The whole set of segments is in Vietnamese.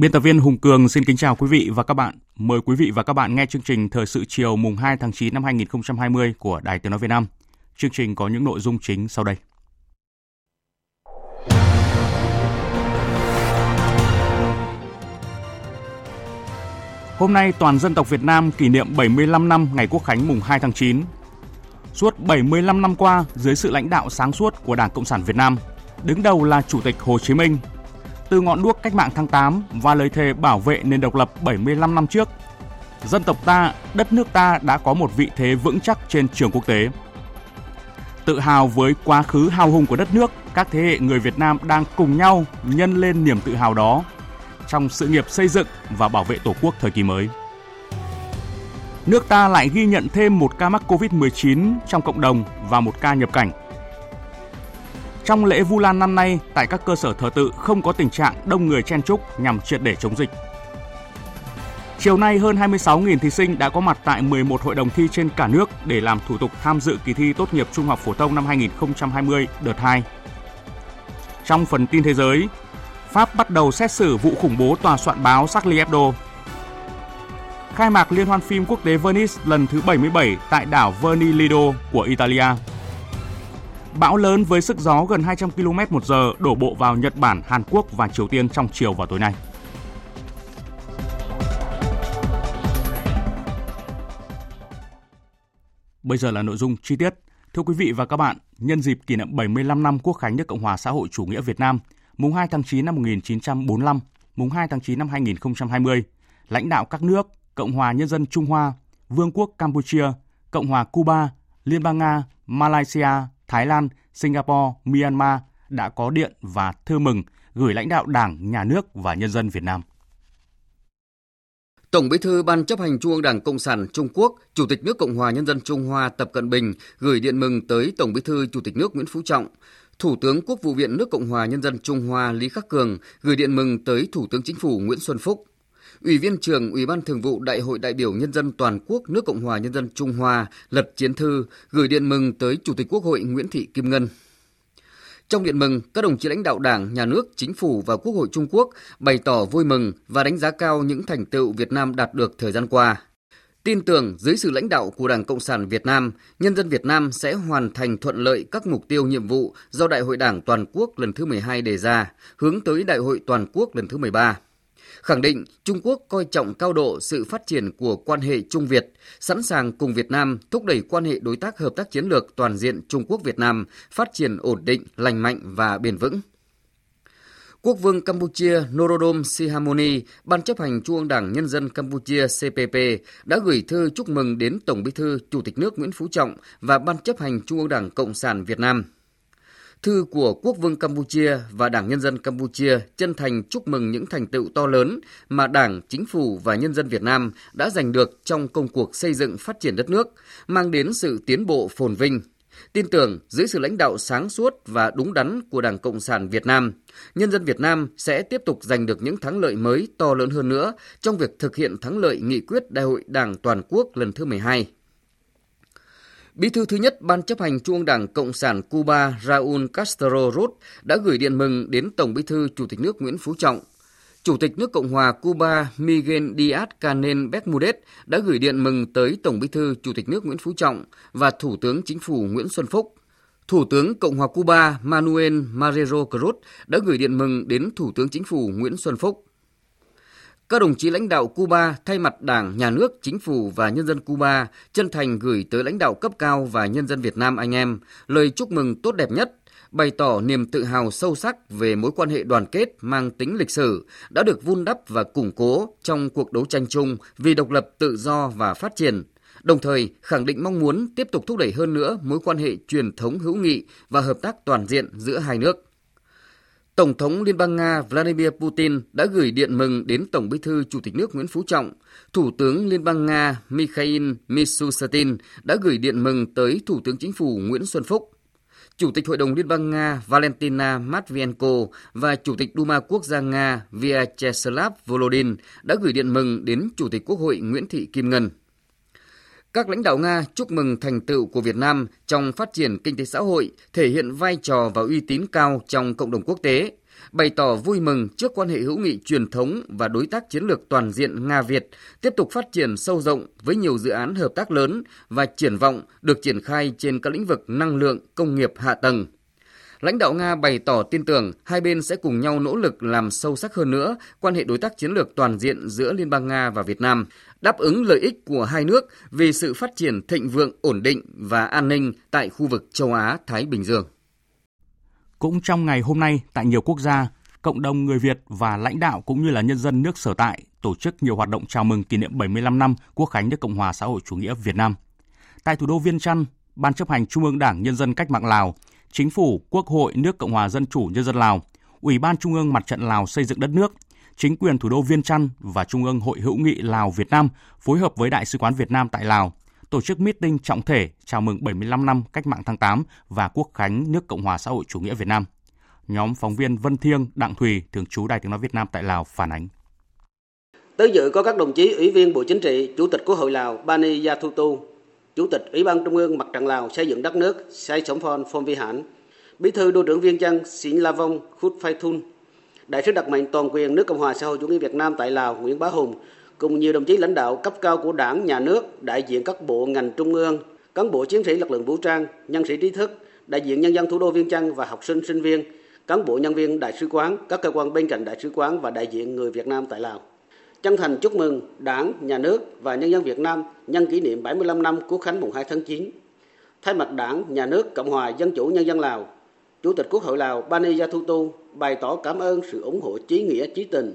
Biên tập viên Hùng Cường xin kính chào quý vị và các bạn. Mời quý vị và các bạn nghe chương trình Thời sự chiều mùng 2 tháng 9 năm 2020 của Đài Tiếng Nói Việt Nam. Chương trình có những nội dung chính sau đây. Hôm nay, toàn dân tộc Việt Nam kỷ niệm 75 năm ngày Quốc khánh mùng 2 tháng 9. Suốt 75 năm qua, dưới sự lãnh đạo sáng suốt của Đảng Cộng sản Việt Nam, đứng đầu là Chủ tịch Hồ Chí Minh, từ ngọn đuốc cách mạng tháng 8 và lời thề bảo vệ nền độc lập 75 năm trước, dân tộc ta, đất nước ta đã có một vị thế vững chắc trên trường quốc tế. Tự hào với quá khứ hào hùng của đất nước, các thế hệ người Việt Nam đang cùng nhau nhân lên niềm tự hào đó trong sự nghiệp xây dựng và bảo vệ Tổ quốc thời kỳ mới. Nước ta lại ghi nhận thêm một ca mắc COVID-19 trong cộng đồng và một ca nhập cảnh. Trong lễ Vu Lan năm nay, tại các cơ sở thờ tự không có tình trạng đông người chen chúc nhằm triệt để chống dịch. Chiều nay, hơn 26.000 thí sinh đã có mặt tại 11 hội đồng thi trên cả nước để làm thủ tục tham dự kỳ thi tốt nghiệp trung học phổ thông năm 2020 đợt 2. Trong phần tin thế giới, Pháp bắt đầu xét xử vụ khủng bố tòa soạn báo Charlie Hebdo. Khai mạc Liên hoan phim quốc tế Venice lần thứ 77 tại đảo Verni Lido của Italia. Bão lớn với sức gió gần 200 km một giờ đổ bộ vào Nhật Bản, Hàn Quốc và Triều Tiên trong chiều và tối nay. Bây giờ là nội dung chi tiết. Thưa quý vị và các bạn, nhân dịp kỷ niệm 75 năm Quốc khánh nước Cộng hòa xã hội chủ nghĩa Việt Nam, mùng 2 tháng 9 năm 1945, mùng 2 tháng 9 năm 2020, lãnh đạo các nước Cộng hòa Nhân dân Trung Hoa, Vương quốc Campuchia, Cộng hòa Cuba, Liên bang Nga, Malaysia, Thái Lan, Singapore, Myanmar đã có điện và thư mừng gửi lãnh đạo Đảng, Nhà nước và nhân dân Việt Nam. Tổng Bí thư Ban chấp hành Trung ương Đảng Cộng sản Trung Quốc, Chủ tịch nước Cộng hòa Nhân dân Trung Hoa Tập Cận Bình gửi điện mừng tới Tổng Bí thư Chủ tịch nước Nguyễn Phú Trọng. Thủ tướng Quốc vụ viện nước Cộng hòa Nhân dân Trung Hoa Lý Khắc Cường gửi điện mừng tới Thủ tướng Chính phủ Nguyễn Xuân Phúc. Ủy viên trưởng Ủy ban Thường vụ Đại hội đại biểu Nhân dân toàn quốc nước Cộng hòa Nhân dân Trung Hoa Lật Chiến Thư gửi điện mừng tới Chủ tịch Quốc hội Nguyễn Thị Kim Ngân. Trong điện mừng, các đồng chí lãnh đạo Đảng, Nhà nước, Chính phủ và Quốc hội Trung Quốc bày tỏ vui mừng và đánh giá cao những thành tựu Việt Nam đạt được thời gian qua. Tin tưởng dưới sự lãnh đạo của Đảng Cộng sản Việt Nam, nhân dân Việt Nam sẽ hoàn thành thuận lợi các mục tiêu nhiệm vụ do Đại hội Đảng toàn quốc lần thứ 12 đề ra, hướng tới Đại hội toàn quốc lần thứ 13 khẳng định Trung Quốc coi trọng cao độ sự phát triển của quan hệ Trung Việt, sẵn sàng cùng Việt Nam thúc đẩy quan hệ đối tác hợp tác chiến lược toàn diện Trung Quốc Việt Nam phát triển ổn định, lành mạnh và bền vững. Quốc vương Campuchia Norodom Sihamoni, Ban chấp hành Trung ương Đảng Nhân dân Campuchia CPP đã gửi thư chúc mừng đến Tổng Bí thư Chủ tịch nước Nguyễn Phú Trọng và Ban chấp hành Trung ương Đảng Cộng sản Việt Nam. Thư của Quốc vương Campuchia và Đảng Nhân dân Campuchia chân thành chúc mừng những thành tựu to lớn mà Đảng, Chính phủ và nhân dân Việt Nam đã giành được trong công cuộc xây dựng phát triển đất nước, mang đến sự tiến bộ phồn vinh. Tin tưởng dưới sự lãnh đạo sáng suốt và đúng đắn của Đảng Cộng sản Việt Nam, nhân dân Việt Nam sẽ tiếp tục giành được những thắng lợi mới to lớn hơn nữa trong việc thực hiện thắng lợi nghị quyết Đại hội Đảng toàn quốc lần thứ 12. Bí thư thứ nhất Ban chấp hành Trung ương Đảng Cộng sản Cuba Raúl Castro Ruz đã gửi điện mừng đến Tổng Bí thư Chủ tịch nước Nguyễn Phú Trọng. Chủ tịch nước Cộng hòa Cuba Miguel Díaz-Canel Bermudez đã gửi điện mừng tới Tổng Bí thư Chủ tịch nước Nguyễn Phú Trọng và Thủ tướng Chính phủ Nguyễn Xuân Phúc. Thủ tướng Cộng hòa Cuba Manuel Marrero Cruz đã gửi điện mừng đến Thủ tướng Chính phủ Nguyễn Xuân Phúc. Các đồng chí lãnh đạo Cuba thay mặt Đảng, Nhà nước, Chính phủ và nhân dân Cuba chân thành gửi tới lãnh đạo cấp cao và nhân dân Việt Nam anh em lời chúc mừng tốt đẹp nhất, bày tỏ niềm tự hào sâu sắc về mối quan hệ đoàn kết mang tính lịch sử đã được vun đắp và củng cố trong cuộc đấu tranh chung vì độc lập tự do và phát triển, đồng thời khẳng định mong muốn tiếp tục thúc đẩy hơn nữa mối quan hệ truyền thống hữu nghị và hợp tác toàn diện giữa hai nước. Tổng thống Liên bang Nga Vladimir Putin đã gửi điện mừng đến Tổng bí thư Chủ tịch nước Nguyễn Phú Trọng. Thủ tướng Liên bang Nga Mikhail Mishustin đã gửi điện mừng tới Thủ tướng Chính phủ Nguyễn Xuân Phúc. Chủ tịch Hội đồng Liên bang Nga Valentina Matvienko và Chủ tịch Duma Quốc gia Nga Vyacheslav Volodin đã gửi điện mừng đến Chủ tịch Quốc hội Nguyễn Thị Kim Ngân. Các lãnh đạo Nga chúc mừng thành tựu của Việt Nam trong phát triển kinh tế xã hội, thể hiện vai trò và uy tín cao trong cộng đồng quốc tế, bày tỏ vui mừng trước quan hệ hữu nghị truyền thống và đối tác chiến lược toàn diện Nga-Việt tiếp tục phát triển sâu rộng với nhiều dự án hợp tác lớn và triển vọng được triển khai trên các lĩnh vực năng lượng, công nghiệp hạ tầng. Lãnh đạo Nga bày tỏ tin tưởng hai bên sẽ cùng nhau nỗ lực làm sâu sắc hơn nữa quan hệ đối tác chiến lược toàn diện giữa Liên bang Nga và Việt Nam, đáp ứng lợi ích của hai nước vì sự phát triển thịnh vượng, ổn định và an ninh tại khu vực châu Á-Thái Bình Dương. Cũng trong ngày hôm nay, tại nhiều quốc gia, cộng đồng người Việt và lãnh đạo cũng như là nhân dân nước sở tại tổ chức nhiều hoạt động chào mừng kỷ niệm 75 năm Quốc khánh nước Cộng hòa xã hội chủ nghĩa Việt Nam. Tại thủ đô Viên Chăn, Ban chấp hành Trung ương Đảng Nhân dân Cách mạng Lào, Chính phủ, Quốc hội nước Cộng hòa Dân chủ Nhân dân Lào, Ủy ban Trung ương Mặt trận Lào xây dựng đất nước, chính quyền thủ đô Viên Chăn và Trung ương Hội hữu nghị Lào Việt Nam phối hợp với Đại sứ quán Việt Nam tại Lào tổ chức meeting trọng thể chào mừng 75 năm Cách mạng tháng 8 và Quốc khánh nước Cộng hòa xã hội chủ nghĩa Việt Nam. Nhóm phóng viên Vân Thiêng, Đặng Thùy, thường trú Đài tiếng nói Việt Nam tại Lào phản ánh. Tới dự có các đồng chí Ủy viên Bộ Chính trị, Chủ tịch Quốc hội Lào Bani Yathutu, Chủ tịch Ủy ban Trung ương Mặt trận Lào xây dựng đất nước Sai Sổng Phon Phong Vi Hãn, Bí thư Đô trưởng Viên Chăn Xin La Vong Khut Phai Thun, Đại sứ đặc mệnh toàn quyền nước Cộng hòa xã hội chủ nghĩa Việt Nam tại Lào Nguyễn Bá Hùng cùng nhiều đồng chí lãnh đạo cấp cao của Đảng, Nhà nước, đại diện các bộ ngành trung ương, cán bộ chiến sĩ lực lượng vũ trang, nhân sĩ trí thức, đại diện nhân dân thủ đô Viên Chăn và học sinh sinh viên, cán bộ nhân viên đại sứ quán, các cơ quan bên cạnh đại sứ quán và đại diện người Việt Nam tại Lào. Chân thành chúc mừng Đảng, Nhà nước và nhân dân Việt Nam nhân kỷ niệm 75 năm Quốc khánh mùng 2 tháng 9. Thay mặt Đảng, Nhà nước Cộng hòa Dân chủ Nhân dân Lào, Chủ tịch Quốc hội Lào Pani Yathutu bày tỏ cảm ơn sự ủng hộ trí nghĩa trí tình,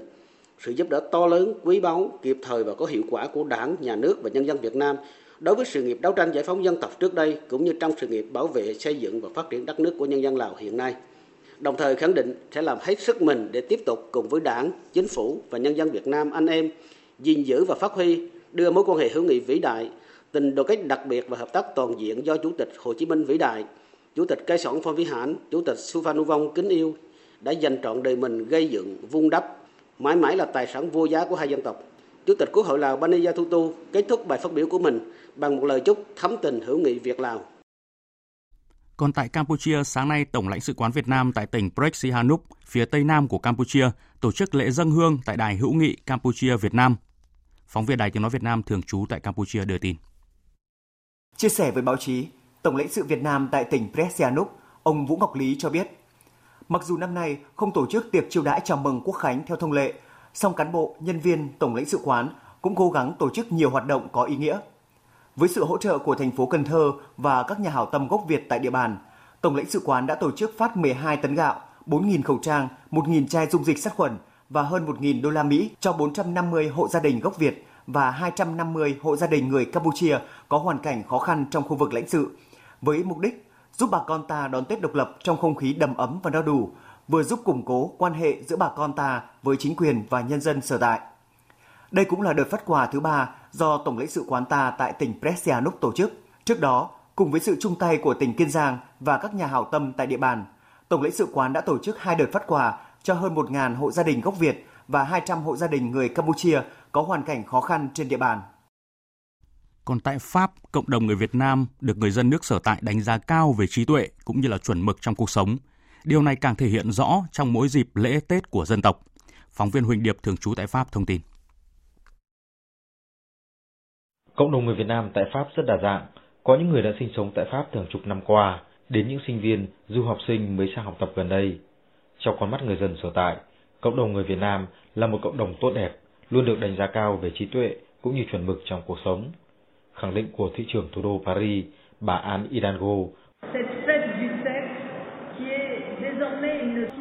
sự giúp đỡ to lớn, quý báu, kịp thời và có hiệu quả của Đảng, Nhà nước và nhân dân Việt Nam đối với sự nghiệp đấu tranh giải phóng dân tộc trước đây cũng như trong sự nghiệp bảo vệ, xây dựng và phát triển đất nước của nhân dân Lào hiện nay. Đồng thời khẳng định sẽ làm hết sức mình để tiếp tục cùng với Đảng, Chính phủ và nhân dân Việt Nam anh em gìn giữ và phát huy đưa mối quan hệ hữu nghị vĩ đại, tình đoàn kết đặc biệt và hợp tác toàn diện do Chủ tịch Hồ Chí Minh vĩ đại, Chủ tịch Cây Sỏn Phong Vĩ Hãn, Chủ tịch Suphanuvong kính yêu đã dành trọn đời mình gây dựng, vun đắp, mãi mãi là tài sản vô giá của hai dân tộc. Chủ tịch Quốc hội Lào Bani Yathutu kết thúc bài phát biểu của mình bằng một lời chúc thắm tình hữu nghị Việt Lào. Còn tại Campuchia, sáng nay Tổng lãnh sự quán Việt Nam tại tỉnh Prek Sihanouk, phía tây nam của Campuchia, tổ chức lễ dâng hương tại Đài hữu nghị Campuchia Việt Nam. Phóng viên Đài tiếng nói Việt Nam thường trú tại Campuchia đưa tin. Chia sẻ với báo chí, Tổng lãnh sự Việt Nam tại tỉnh Presianuk, ông Vũ Ngọc Lý cho biết, mặc dù năm nay không tổ chức tiệc chiêu đãi chào mừng Quốc khánh theo thông lệ, song cán bộ, nhân viên Tổng lãnh sự quán cũng cố gắng tổ chức nhiều hoạt động có ý nghĩa. Với sự hỗ trợ của thành phố Cần Thơ và các nhà hảo tâm gốc Việt tại địa bàn, Tổng lãnh sự quán đã tổ chức phát 12 tấn gạo, 4.000 khẩu trang, 1.000 chai dung dịch sát khuẩn và hơn 1.000 đô la Mỹ cho 450 hộ gia đình gốc Việt và 250 hộ gia đình người Campuchia có hoàn cảnh khó khăn trong khu vực lãnh sự, với mục đích giúp bà con ta đón Tết độc lập trong không khí đầm ấm và no đủ, vừa giúp củng cố quan hệ giữa bà con ta với chính quyền và nhân dân sở tại. Đây cũng là đợt phát quà thứ ba do Tổng lãnh sự quán ta tại tỉnh Presianuk tổ chức. Trước đó, cùng với sự chung tay của tỉnh Kiên Giang và các nhà hảo tâm tại địa bàn, Tổng lãnh sự quán đã tổ chức hai đợt phát quà cho hơn 1.000 hộ gia đình gốc Việt và 200 hộ gia đình người Campuchia có hoàn cảnh khó khăn trên địa bàn. Còn tại Pháp, cộng đồng người Việt Nam được người dân nước sở tại đánh giá cao về trí tuệ cũng như là chuẩn mực trong cuộc sống. Điều này càng thể hiện rõ trong mỗi dịp lễ Tết của dân tộc. Phóng viên Huỳnh Điệp thường trú tại Pháp thông tin. Cộng đồng người Việt Nam tại Pháp rất đa dạng, có những người đã sinh sống tại Pháp thường chục năm qua, đến những sinh viên, du học sinh mới sang học tập gần đây. Trong con mắt người dân sở tại, cộng đồng người Việt Nam là một cộng đồng tốt đẹp, luôn được đánh giá cao về trí tuệ cũng như chuẩn mực trong cuộc sống. Khẳng định của thị trưởng thủ đô Paris, bà Anne Hidalgo.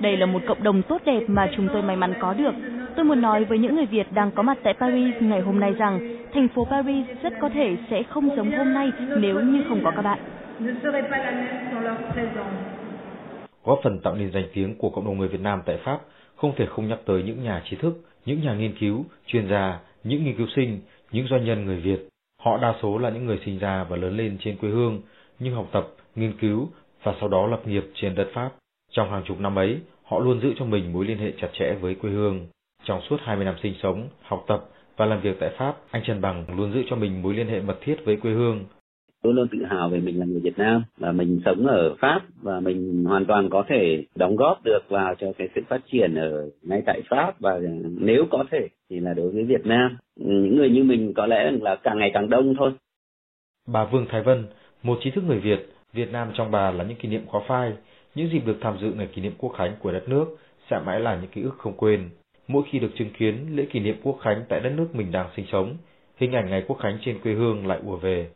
Đây là một cộng đồng tốt đẹp mà chúng tôi may mắn có được. Tôi muốn nói với những người Việt đang có mặt tại Paris ngày hôm nay rằng thành phố Paris rất có thể sẽ không giống hôm nay nếu như không có các bạn. Góp phần tạo nên danh tiếng của cộng đồng người Việt Nam tại Pháp, không thể không nhắc tới những nhà trí thức, những nhà nghiên cứu, chuyên gia, những nghiên cứu sinh, những doanh nhân người Việt. Họ đa số là những người sinh ra và lớn lên trên quê hương, nhưng học tập, nghiên cứu và sau đó lập nghiệp trên đất Pháp. Trong hàng chục năm ấy, họ luôn giữ cho mình mối liên hệ chặt chẽ với quê hương. Trong suốt 20 năm sinh sống, học tập và làm việc tại Pháp, anh Trần Bằng luôn giữ cho mình mối liên hệ mật thiết với quê hương. Tôi luôn tự hào về mình là người Việt Nam và mình sống ở Pháp và mình hoàn toàn có thể đóng góp được vào cho cái sự phát triển ở ngay tại Pháp và nếu có thể thì là đối với Việt Nam. Những người như mình có lẽ là càng ngày càng đông thôi. Bà Vương Thái Vân, một trí thức người Việt, Việt Nam trong bà là những kỷ niệm khó phai, những dịp được tham dự ngày kỷ niệm quốc khánh của đất nước sẽ mãi là những ký ức không quên. Mỗi khi được chứng kiến lễ kỷ niệm quốc khánh tại đất nước mình đang sinh sống, hình ảnh ngày quốc khánh trên quê hương lại ùa về.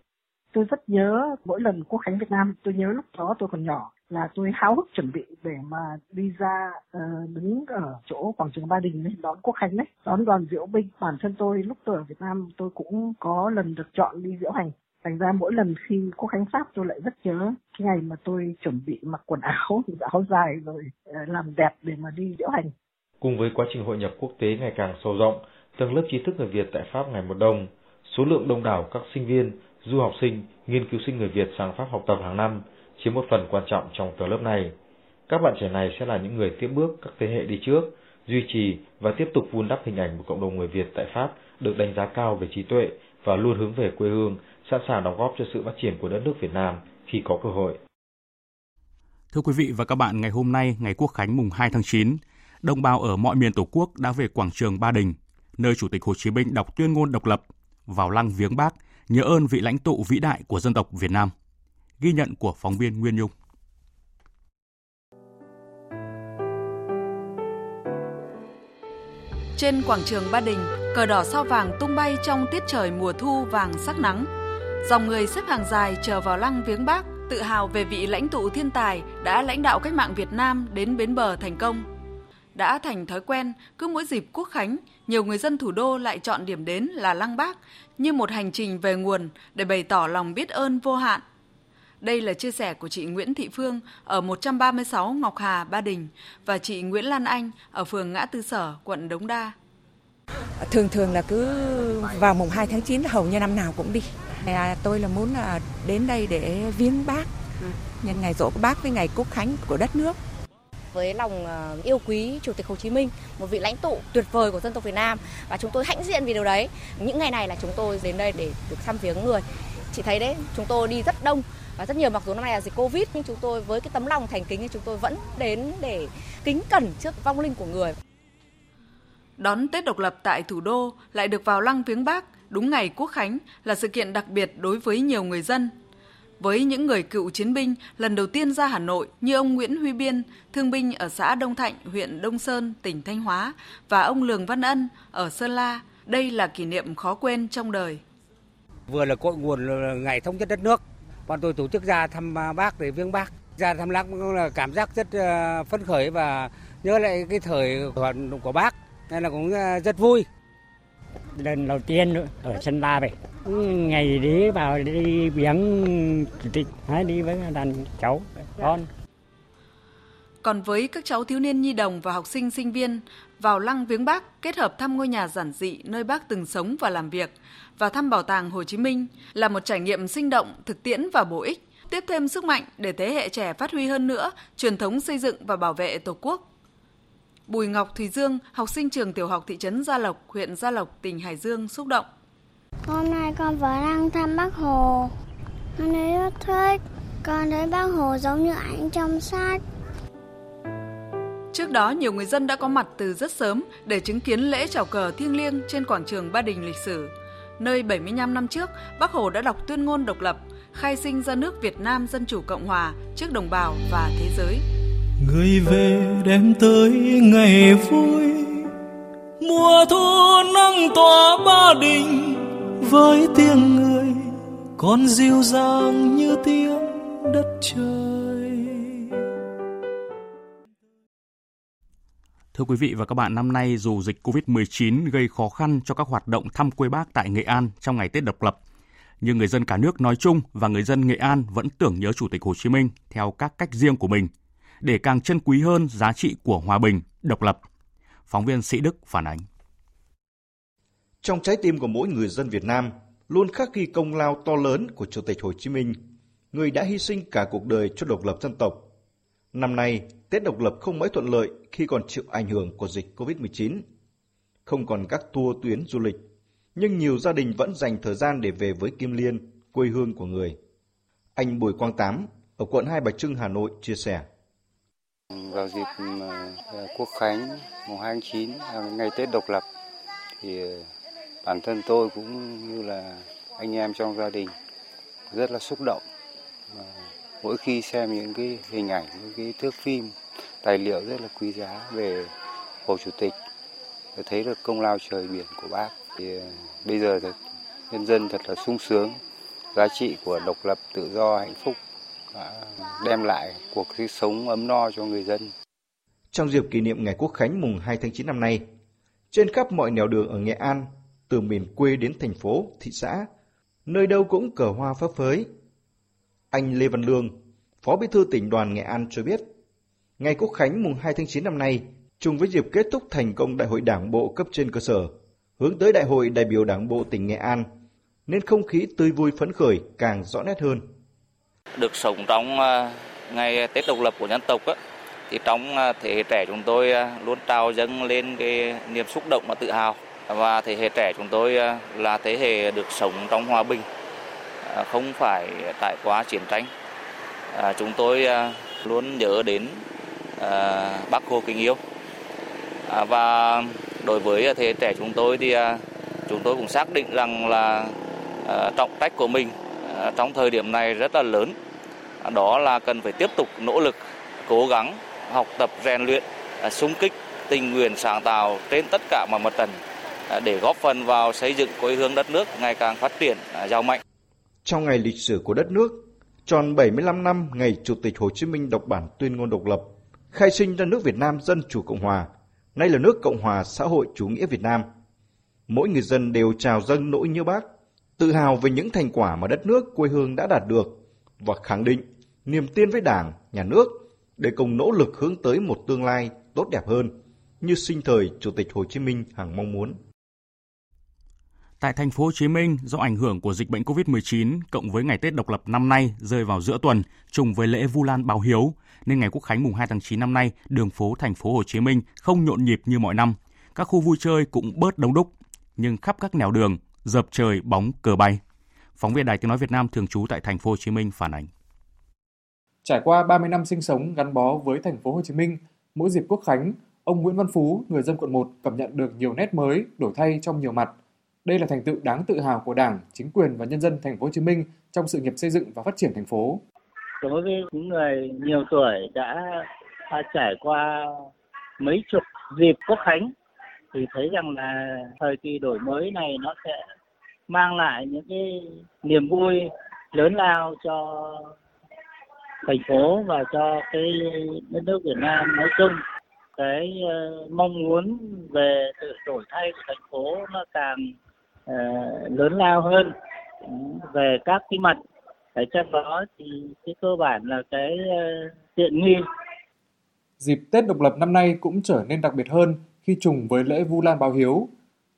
Tôi rất nhớ mỗi lần quốc khánh Việt Nam, tôi nhớ lúc đó tôi còn nhỏ là tôi háo hức chuẩn bị để mà đi ra uh, đứng ở chỗ quảng trường Ba Đình ấy, đón quốc khánh đấy, đón đoàn diễu binh. Bản thân tôi lúc tôi ở Việt Nam tôi cũng có lần được chọn đi diễu hành thành ra mỗi lần khi quốc khánh pháp tôi lại rất nhớ cái ngày mà tôi chuẩn bị mặc quần áo áo dài rồi ờ, làm đẹp để mà đi diễu hành cùng với quá trình hội nhập quốc tế ngày càng sâu rộng tầng lớp trí thức người việt tại pháp ngày một đông số lượng đông đảo các sinh viên du học sinh nghiên cứu sinh người việt sang pháp học tập hàng năm chiếm một phần quan trọng trong tờ lớp này các bạn trẻ này sẽ là những người tiếp bước các thế hệ đi trước duy trì và tiếp tục vun đắp hình ảnh một cộng đồng người việt tại pháp được đánh giá cao về trí tuệ và luôn hướng về quê hương sẵn sàng đóng góp cho sự phát triển của đất nước Việt Nam khi có cơ hội. Thưa quý vị và các bạn, ngày hôm nay, ngày Quốc khánh mùng 2 tháng 9, đồng bào ở mọi miền Tổ quốc đã về quảng trường Ba Đình, nơi Chủ tịch Hồ Chí Minh đọc tuyên ngôn độc lập, vào lăng viếng Bác, nhớ ơn vị lãnh tụ vĩ đại của dân tộc Việt Nam. Ghi nhận của phóng viên Nguyên Nhung. Trên quảng trường Ba Đình, cờ đỏ sao vàng tung bay trong tiết trời mùa thu vàng sắc nắng. Dòng người xếp hàng dài chờ vào lăng viếng bác, tự hào về vị lãnh tụ thiên tài đã lãnh đạo cách mạng Việt Nam đến bến bờ thành công. Đã thành thói quen, cứ mỗi dịp quốc khánh, nhiều người dân thủ đô lại chọn điểm đến là lăng bác như một hành trình về nguồn để bày tỏ lòng biết ơn vô hạn. Đây là chia sẻ của chị Nguyễn Thị Phương ở 136 Ngọc Hà, Ba Đình và chị Nguyễn Lan Anh ở phường Ngã Tư Sở, quận Đống Đa. Thường thường là cứ vào mùng 2 tháng 9 hầu như năm nào cũng đi. À, tôi là muốn là đến đây để viếng bác nhân ngày rỗ của bác với ngày quốc khánh của đất nước với lòng ờ, yêu quý Chủ tịch Hồ Chí Minh, một vị lãnh tụ tuyệt vời của dân tộc Việt Nam và chúng tôi hãnh diện vì điều đấy. Những ngày này là chúng tôi đến đây để được thăm viếng người. Chị thấy đấy, chúng tôi đi rất đông và rất nhiều mặc dù năm nay là dịch Covid nhưng chúng tôi với cái tấm lòng thành kính thì chúng tôi vẫn đến để kính cẩn trước vong linh của người. Đón Tết độc lập tại thủ đô lại được vào lăng viếng Bác đúng ngày Quốc khánh là sự kiện đặc biệt đối với nhiều người dân. Với những người cựu chiến binh lần đầu tiên ra Hà Nội như ông Nguyễn Huy Biên, thương binh ở xã Đông Thạnh, huyện Đông Sơn, tỉnh Thanh Hóa và ông Lường Văn Ân ở Sơn La, đây là kỷ niệm khó quên trong đời. Vừa là cội nguồn ngày thống nhất đất nước, bọn tôi tổ chức ra thăm bác để viếng bác. Ra thăm lăng là cảm giác rất ờ, phấn khởi và nhớ lại cái thời hoạt động của bác nên là cũng ờ, rất vui. Lần đầu tiên ở sân La về, ừ, ngày đi vào đi viếng chủ tịch, hay đi với đàn cháu, con. Còn với các cháu thiếu niên nhi đồng và học sinh sinh viên, vào lăng viếng bác kết hợp thăm ngôi nhà giản dị nơi bác từng sống và làm việc và thăm bảo tàng Hồ Chí Minh là một trải nghiệm sinh động, thực tiễn và bổ ích, tiếp thêm sức mạnh để thế hệ trẻ phát huy hơn nữa truyền thống xây dựng và bảo vệ Tổ quốc. Bùi Ngọc Thùy Dương, học sinh trường tiểu học thị trấn Gia Lộc, huyện Gia Lộc, tỉnh Hải Dương xúc động. Hôm nay con vào lăng thăm Bác Hồ. Con thấy rất thích. Con thấy Bác Hồ giống như ảnh trong sách. Trước đó, nhiều người dân đã có mặt từ rất sớm để chứng kiến lễ chào cờ thiêng liêng trên quảng trường Ba Đình lịch sử, nơi 75 năm trước Bác Hồ đã đọc tuyên ngôn độc lập, khai sinh ra nước Việt Nam Dân Chủ Cộng Hòa trước đồng bào và thế giới. Người về đem tới ngày vui, mùa thu nắng tỏa Ba Đình với tiếng người còn dịu dàng như tiếng đất trời. Thưa quý vị và các bạn, năm nay dù dịch COVID-19 gây khó khăn cho các hoạt động thăm quê bác tại Nghệ An trong ngày Tết độc lập, nhưng người dân cả nước nói chung và người dân Nghệ An vẫn tưởng nhớ Chủ tịch Hồ Chí Minh theo các cách riêng của mình, để càng trân quý hơn giá trị của hòa bình, độc lập. Phóng viên Sĩ Đức phản ánh. Trong trái tim của mỗi người dân Việt Nam luôn khắc ghi công lao to lớn của Chủ tịch Hồ Chí Minh, người đã hy sinh cả cuộc đời cho độc lập dân tộc. Năm nay, Tết độc lập không mấy thuận lợi khi còn chịu ảnh hưởng của dịch COVID-19. Không còn các tour tuyến du lịch, nhưng nhiều gia đình vẫn dành thời gian để về với Kim Liên, quê hương của người. Anh Bùi Quang Tám ở quận Hai Bà Trưng, Hà Nội chia sẻ. Vào dịp ừ, à, Quốc Khánh mùng 2 tháng 9, à, ngày Tết độc lập, thì à, bản thân tôi cũng như là anh em trong gia đình rất là xúc động. Mỗi khi xem những cái hình ảnh, những cái thước phim, tài liệu rất là quý giá về Hồ Chủ tịch, tôi thấy được công lao trời biển của bác. Thì bây giờ thì nhân dân thật là sung sướng, giá trị của độc lập, tự do, hạnh phúc đem lại cuộc sống ấm no cho người dân. Trong dịp kỷ niệm Ngày Quốc Khánh mùng 2 tháng 9 năm nay, trên khắp mọi nẻo đường ở Nghệ An, từ miền quê đến thành phố, thị xã, nơi đâu cũng cờ hoa phấp phới. Anh Lê Văn Lương, Phó Bí thư tỉnh đoàn Nghệ An cho biết, Ngày Quốc Khánh mùng 2 tháng 9 năm nay, trùng với dịp kết thúc thành công Đại hội Đảng bộ cấp trên cơ sở, hướng tới Đại hội đại biểu Đảng bộ tỉnh Nghệ An, nên không khí tươi vui phấn khởi càng rõ nét hơn. Được sống trong à, ngày Tết độc lập của dân tộc á, thì trong à, thế hệ trẻ chúng tôi à, luôn trào dâng lên cái niềm xúc động và tự hào. Và thế hệ trẻ chúng tôi là thế hệ được sống trong hòa bình không phải trải qua chiến tranh. Chúng tôi luôn nhớ đến bác hồ kính yêu. Và đối với thế hệ trẻ chúng tôi thì chúng tôi cũng xác định rằng là trọng trách của mình Ờ, trong thời điểm này rất là lớn đó là cần phải tiếp tục nỗ lực cố gắng học tập rèn luyện ờ, sung kích tình nguyện sáng tạo trên tất cả mọi mặt trận ờ, để góp phần vào xây dựng quê hương đất nước ngày càng phát triển giàu mạnh. Trong ngày lịch sử của đất nước, tròn 75 năm ngày Chủ tịch Hồ Chí Minh đọc bản tuyên ngôn độc lập, khai sinh ra nước Việt Nam Dân Chủ Cộng Hòa, nay là nước Cộng Hòa xã hội chủ nghĩa Việt Nam. Mỗi người dân đều trào dâng nỗi nhớ bác, tự hào về những thành quả mà đất nước quê hương đã đạt được và khẳng định niềm tin với Đảng, Nhà nước để cùng nỗ lực hướng tới một tương lai tốt đẹp hơn như sinh thời Chủ tịch Hồ Chí Minh hằng mong muốn. Tại thành phố Hồ Chí Minh, do ảnh hưởng của dịch bệnh COVID-19 cộng với ngày Tết độc lập năm nay rơi vào giữa tuần, trùng với lễ Vu Lan báo hiếu, nên ngày Quốc khánh mùng 2 tháng 9 năm nay, đường phố thành phố Hồ Chí Minh không nhộn nhịp như mọi năm. Các khu vui chơi cũng bớt đông đúc, nhưng khắp các nẻo đường dợp trời bóng cờ bay. Phóng viên Đài Tiếng nói Việt Nam thường trú tại thành phố Hồ Chí Minh phản ánh. Trải qua 30 năm sinh sống gắn bó với thành phố Hồ Chí Minh, mỗi dịp Quốc khánh, ông Nguyễn Văn Phú, người dân quận 1 cảm nhận được nhiều nét mới, đổi thay trong nhiều mặt. Đây là thành tựu đáng tự hào của Đảng, chính quyền và nhân dân thành phố Hồ Chí Minh trong sự nghiệp xây dựng và phát triển thành phố. Đối với những người nhiều tuổi đã trải qua mấy chục dịp Quốc khánh thì thấy rằng là thời kỳ đổi mới này nó sẽ mang lại những cái niềm vui lớn lao cho thành phố và cho cái đất nước Việt Nam nói chung. Cái uh, mong muốn về sự đổi thay của thành phố nó càng uh, lớn lao hơn ừ, về các cái mặt. Ở trong đó thì cái cơ bản là cái uh, tiện nghi. Dịp Tết độc lập năm nay cũng trở nên đặc biệt hơn khi trùng với lễ Vu Lan báo hiếu.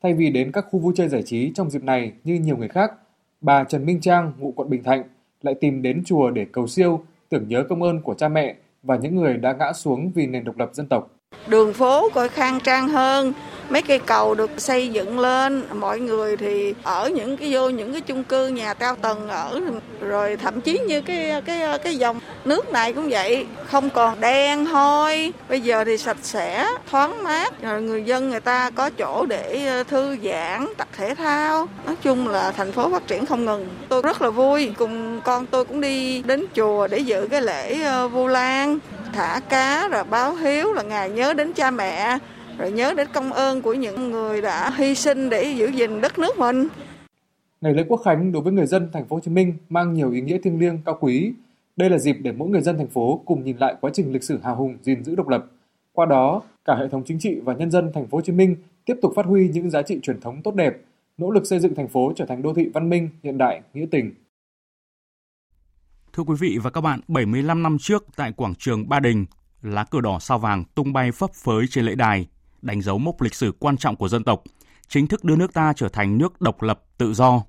Thay vì đến các khu vui chơi giải trí trong dịp này như nhiều người khác, bà Trần Minh Trang, ngụ quận Bình Thạnh, lại tìm đến chùa để cầu siêu, tưởng nhớ công ơn của cha mẹ và những người đã ngã xuống vì nền độc lập dân tộc. Đường phố coi khang trang hơn, mấy cây cầu được xây dựng lên. Mọi người thì ở những cái vô những cái chung cư nhà cao tầng ở rồi thậm chí như cái cái cái dòng nước này cũng vậy. Không còn đen hôi bây giờ thì sạch sẽ thoáng mát. Rồi người dân người ta có chỗ để ờ, thư giãn tập thể thao. Nói chung là thành phố phát triển không ngừng. Tôi rất là vui. Cùng con tôi cũng đi đến chùa để dự cái lễ ờ, vu lan thả cá rồi báo hiếu là ngày nhớ đến cha mẹ rồi nhớ đến công ơn của những người đã hy sinh để giữ gìn đất nước mình. Ngày lễ Quốc khánh đối với người dân thành phố Hồ Chí Minh mang nhiều ý nghĩa thiêng liêng cao quý. Đây là dịp để mỗi người dân thành phố cùng nhìn lại quá trình lịch sử hào hùng gìn giữ độc lập. Qua đó, cả hệ thống chính trị và nhân dân thành phố Hồ Chí Minh tiếp tục phát huy những giá trị truyền thống tốt đẹp, nỗ lực xây dựng thành phố trở thành đô thị văn minh, hiện đại, nghĩa tình. Thưa quý vị và các bạn, 75 năm trước tại quảng trường Ba Đình, lá cờ đỏ sao vàng tung bay phấp phới trên lễ đài, đánh dấu mốc lịch sử quan trọng của dân tộc, chính thức đưa nước ta trở thành nước độc lập tự do.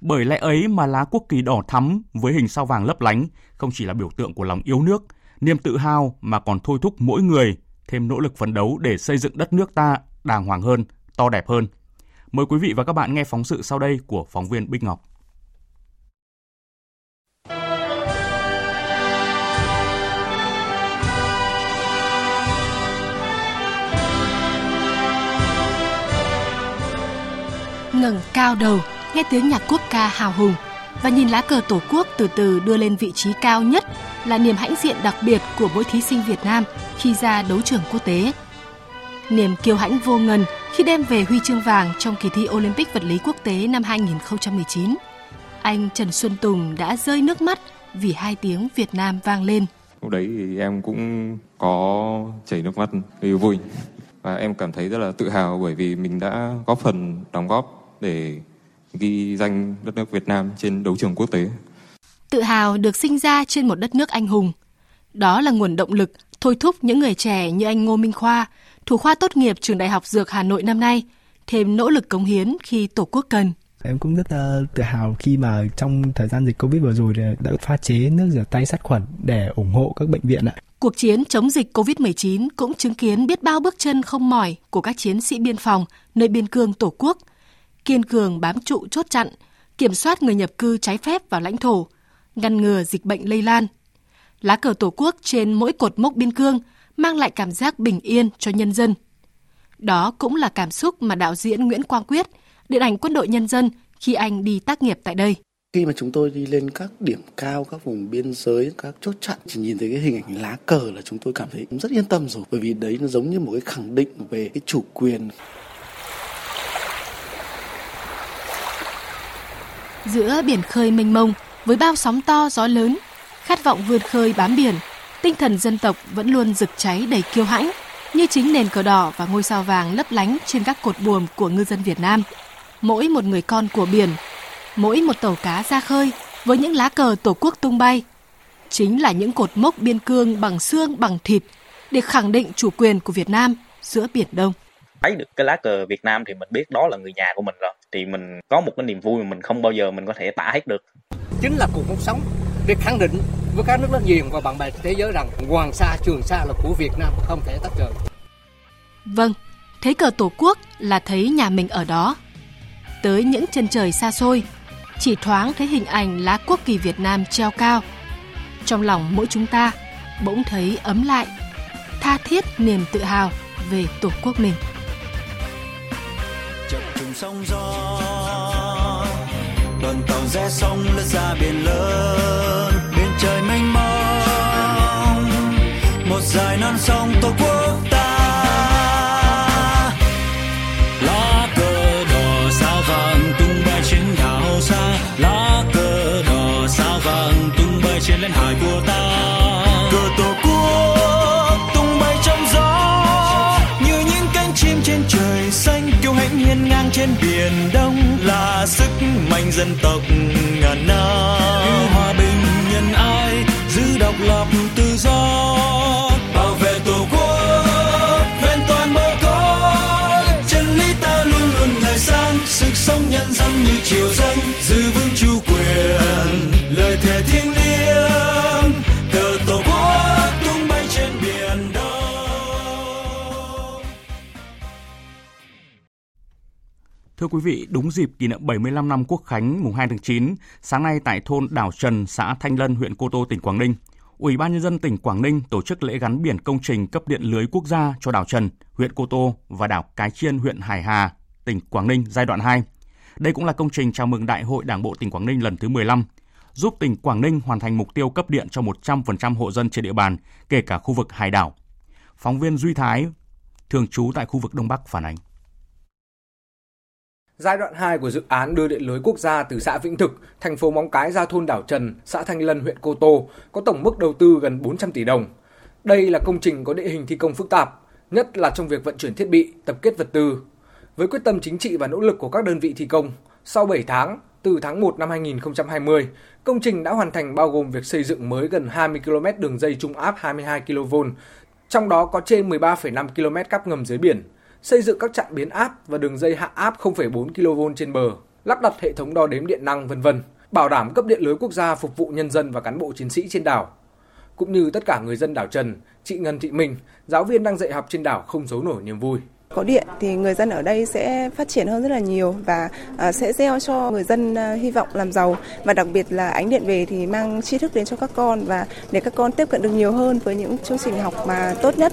Bởi lẽ ấy mà lá quốc kỳ đỏ thắm với hình sao vàng lấp lánh không chỉ là biểu tượng của lòng yêu nước, niềm tự hào mà còn thôi thúc mỗi người thêm nỗ lực phấn đấu để xây dựng đất nước ta đàng hoàng hơn, to đẹp hơn. Mời quý vị và các bạn nghe phóng sự sau đây của phóng viên Bích Ngọc. Ngẩng cao đầu, nghe tiếng nhạc quốc ca hào hùng và nhìn lá cờ Tổ quốc từ từ đưa lên vị trí cao nhất là niềm hãnh diện đặc biệt của mỗi thí sinh Việt Nam khi ra đấu trường quốc tế. Niềm kiêu hãnh vô ngần khi đem về huy chương vàng trong kỳ thi Olympic vật lý quốc tế năm 2019. Anh Trần Xuân Tùng đã rơi nước mắt vì hai tiếng Việt Nam vang lên. Lúc đấy thì em cũng có chảy nước mắt vì vui và em cảm thấy rất là tự hào bởi vì mình đã góp phần đóng góp để ghi danh đất nước Việt Nam trên đấu trường quốc tế. Tự hào được sinh ra trên một đất nước anh hùng. Đó là nguồn động lực thôi thúc những người trẻ như anh Ngô Minh Khoa, thủ khoa tốt nghiệp trường Đại học Dược Hà Nội năm nay, thêm nỗ lực cống hiến khi Tổ quốc cần. Em cũng rất uh, tự hào khi mà trong thời gian dịch Covid vừa rồi đã pha chế nước rửa tay sát khuẩn để ủng hộ các bệnh viện ạ. Cuộc chiến chống dịch COVID-19 cũng chứng kiến biết bao bước chân không mỏi của các chiến sĩ biên phòng nơi biên cương Tổ quốc – kiên cường bám trụ chốt chặn, kiểm soát người nhập cư trái phép vào lãnh thổ, ngăn ngừa dịch bệnh lây lan. Lá cờ Tổ quốc trên mỗi cột mốc biên cương mang lại cảm giác bình yên cho nhân dân. Đó cũng là cảm xúc mà đạo diễn Nguyễn Quang Quyết, điện ảnh quân đội nhân dân khi anh đi tác nghiệp tại đây. Khi mà chúng tôi đi lên các điểm cao, các vùng biên giới, các chốt chặn, chỉ nhìn thấy cái hình ảnh lá cờ là chúng tôi cảm thấy rất yên tâm rồi. Bởi vì đấy nó giống như một cái khẳng định về cái chủ quyền. Giữa biển khơi mênh mông, với bao sóng to gió lớn, khát vọng vươn khơi bám biển, tinh thần dân tộc vẫn luôn rực cháy đầy kiêu hãnh, như chính nền cờ đỏ và ngôi sao vàng lấp lánh trên các cột buồm của ngư dân Việt Nam. Mỗi một người con của biển, mỗi một tàu cá ra khơi với những lá cờ tổ quốc tung bay, chính là những cột mốc biên cương bằng xương bằng thịt để khẳng định chủ quyền của Việt Nam giữa Biển Đông. Thấy được cái lá cờ Việt Nam thì mình biết đó là người nhà của mình rồi thì mình có một cái niềm vui mà mình không bao giờ mình có thể tả hết được. Chính là cuộc sống. Để khẳng định với các nước láng giềng và bạn bè thế giới rằng Hoàng Sa Trường Sa là của Việt Nam không thể tách rời. Vâng thấy cờ tổ quốc là thấy nhà mình ở đó. Tới những chân trời xa xôi chỉ thoáng thấy hình ảnh lá quốc kỳ Việt Nam treo cao. Trong lòng mỗi chúng ta bỗng thấy ấm lại tha thiết niềm tự hào về tổ quốc mình sóng gió. Đoàn tàu rẽ sông lướt ra biển lớn, biển trời mênh mông. Một dài non sông tổ quốc ta. Lá cờ đỏ sao vàng tung bay trên đảo xa. Lá cờ đỏ sao vàng tung bay trên lãnh hải của ta. Hiên ngang trên biển đông là sức mạnh dân tộc ngàn năm. Yêu hòa bình nhân ái, giữ độc lập tự do, bảo vệ tổ quốc, vẹn toàn bờ cõi chân lý ta luôn luôn ngời sáng, sức sống nhân dân như chiều gió. Thưa quý vị, đúng dịp kỷ niệm 75 năm Quốc khánh mùng 2 tháng 9, sáng nay tại thôn Đảo Trần, xã Thanh Lân, huyện Cô Tô, tỉnh Quảng Ninh, Ủy ban nhân dân tỉnh Quảng Ninh tổ chức lễ gắn biển công trình cấp điện lưới quốc gia cho đảo Trần, huyện Cô Tô và đảo Cái Chiên, huyện Hải Hà, tỉnh Quảng Ninh giai đoạn 2. Đây cũng là công trình chào mừng Đại hội Đảng bộ tỉnh Quảng Ninh lần thứ 15, giúp tỉnh Quảng Ninh hoàn thành mục tiêu cấp điện cho 100% hộ dân trên địa bàn, kể cả khu vực hải đảo. Phóng viên Duy Thái, thường trú tại khu vực Đông Bắc phản ánh. Giai đoạn 2 của dự án đưa điện lưới quốc gia từ xã Vĩnh Thực, thành phố Móng Cái ra thôn Đảo Trần, xã Thanh Lân, huyện Cô Tô có tổng mức đầu tư gần 400 tỷ đồng. Đây là công trình có địa hình thi công phức tạp, nhất là trong việc vận chuyển thiết bị, tập kết vật tư. Với quyết tâm chính trị và nỗ lực của các đơn vị thi công, sau 7 tháng, từ tháng 1 năm 2020, công trình đã hoàn thành bao gồm việc xây dựng mới gần 20 km đường dây trung áp 22 kV, trong đó có trên 13,5 km cáp ngầm dưới biển, xây dựng các trạm biến áp và đường dây hạ áp 0,4 kV trên bờ, lắp đặt hệ thống đo đếm điện năng vân vân, bảo đảm cấp điện lưới quốc gia phục vụ nhân dân và cán bộ chiến sĩ trên đảo. Cũng như tất cả người dân đảo Trần, chị Ngân Thị Minh, giáo viên đang dạy học trên đảo không giấu nổi niềm vui. Có điện thì người dân ở đây sẽ phát triển hơn rất là nhiều và à, sẽ gieo cho người dân à, hy vọng làm giàu và đặc biệt là ánh điện về thì mang tri thức đến cho các con và để các con tiếp cận được nhiều hơn với những chương trình học mà tốt nhất.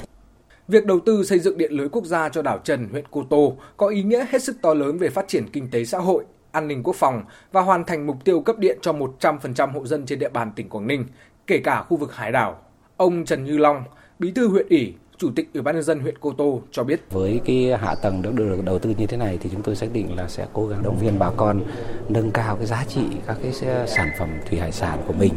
Việc đầu tư xây dựng điện lưới quốc gia cho đảo Trần, huyện Cô Tô có ý nghĩa hết sức to lớn về phát triển kinh tế xã hội, an ninh quốc phòng và hoàn thành mục tiêu cấp điện cho 100% hộ dân trên địa bàn tỉnh Quảng Ninh, kể cả khu vực hải đảo. Ông Trần Như Long, Bí thư huyện ủy, Chủ tịch Ủy ban nhân dân huyện Cô Tô cho biết. Với cái hạ tầng được được đầu tư như thế này thì chúng tôi xác định là sẽ cố gắng động viên bà con nâng cao cái giá trị các cái sản phẩm thủy hải sản của mình,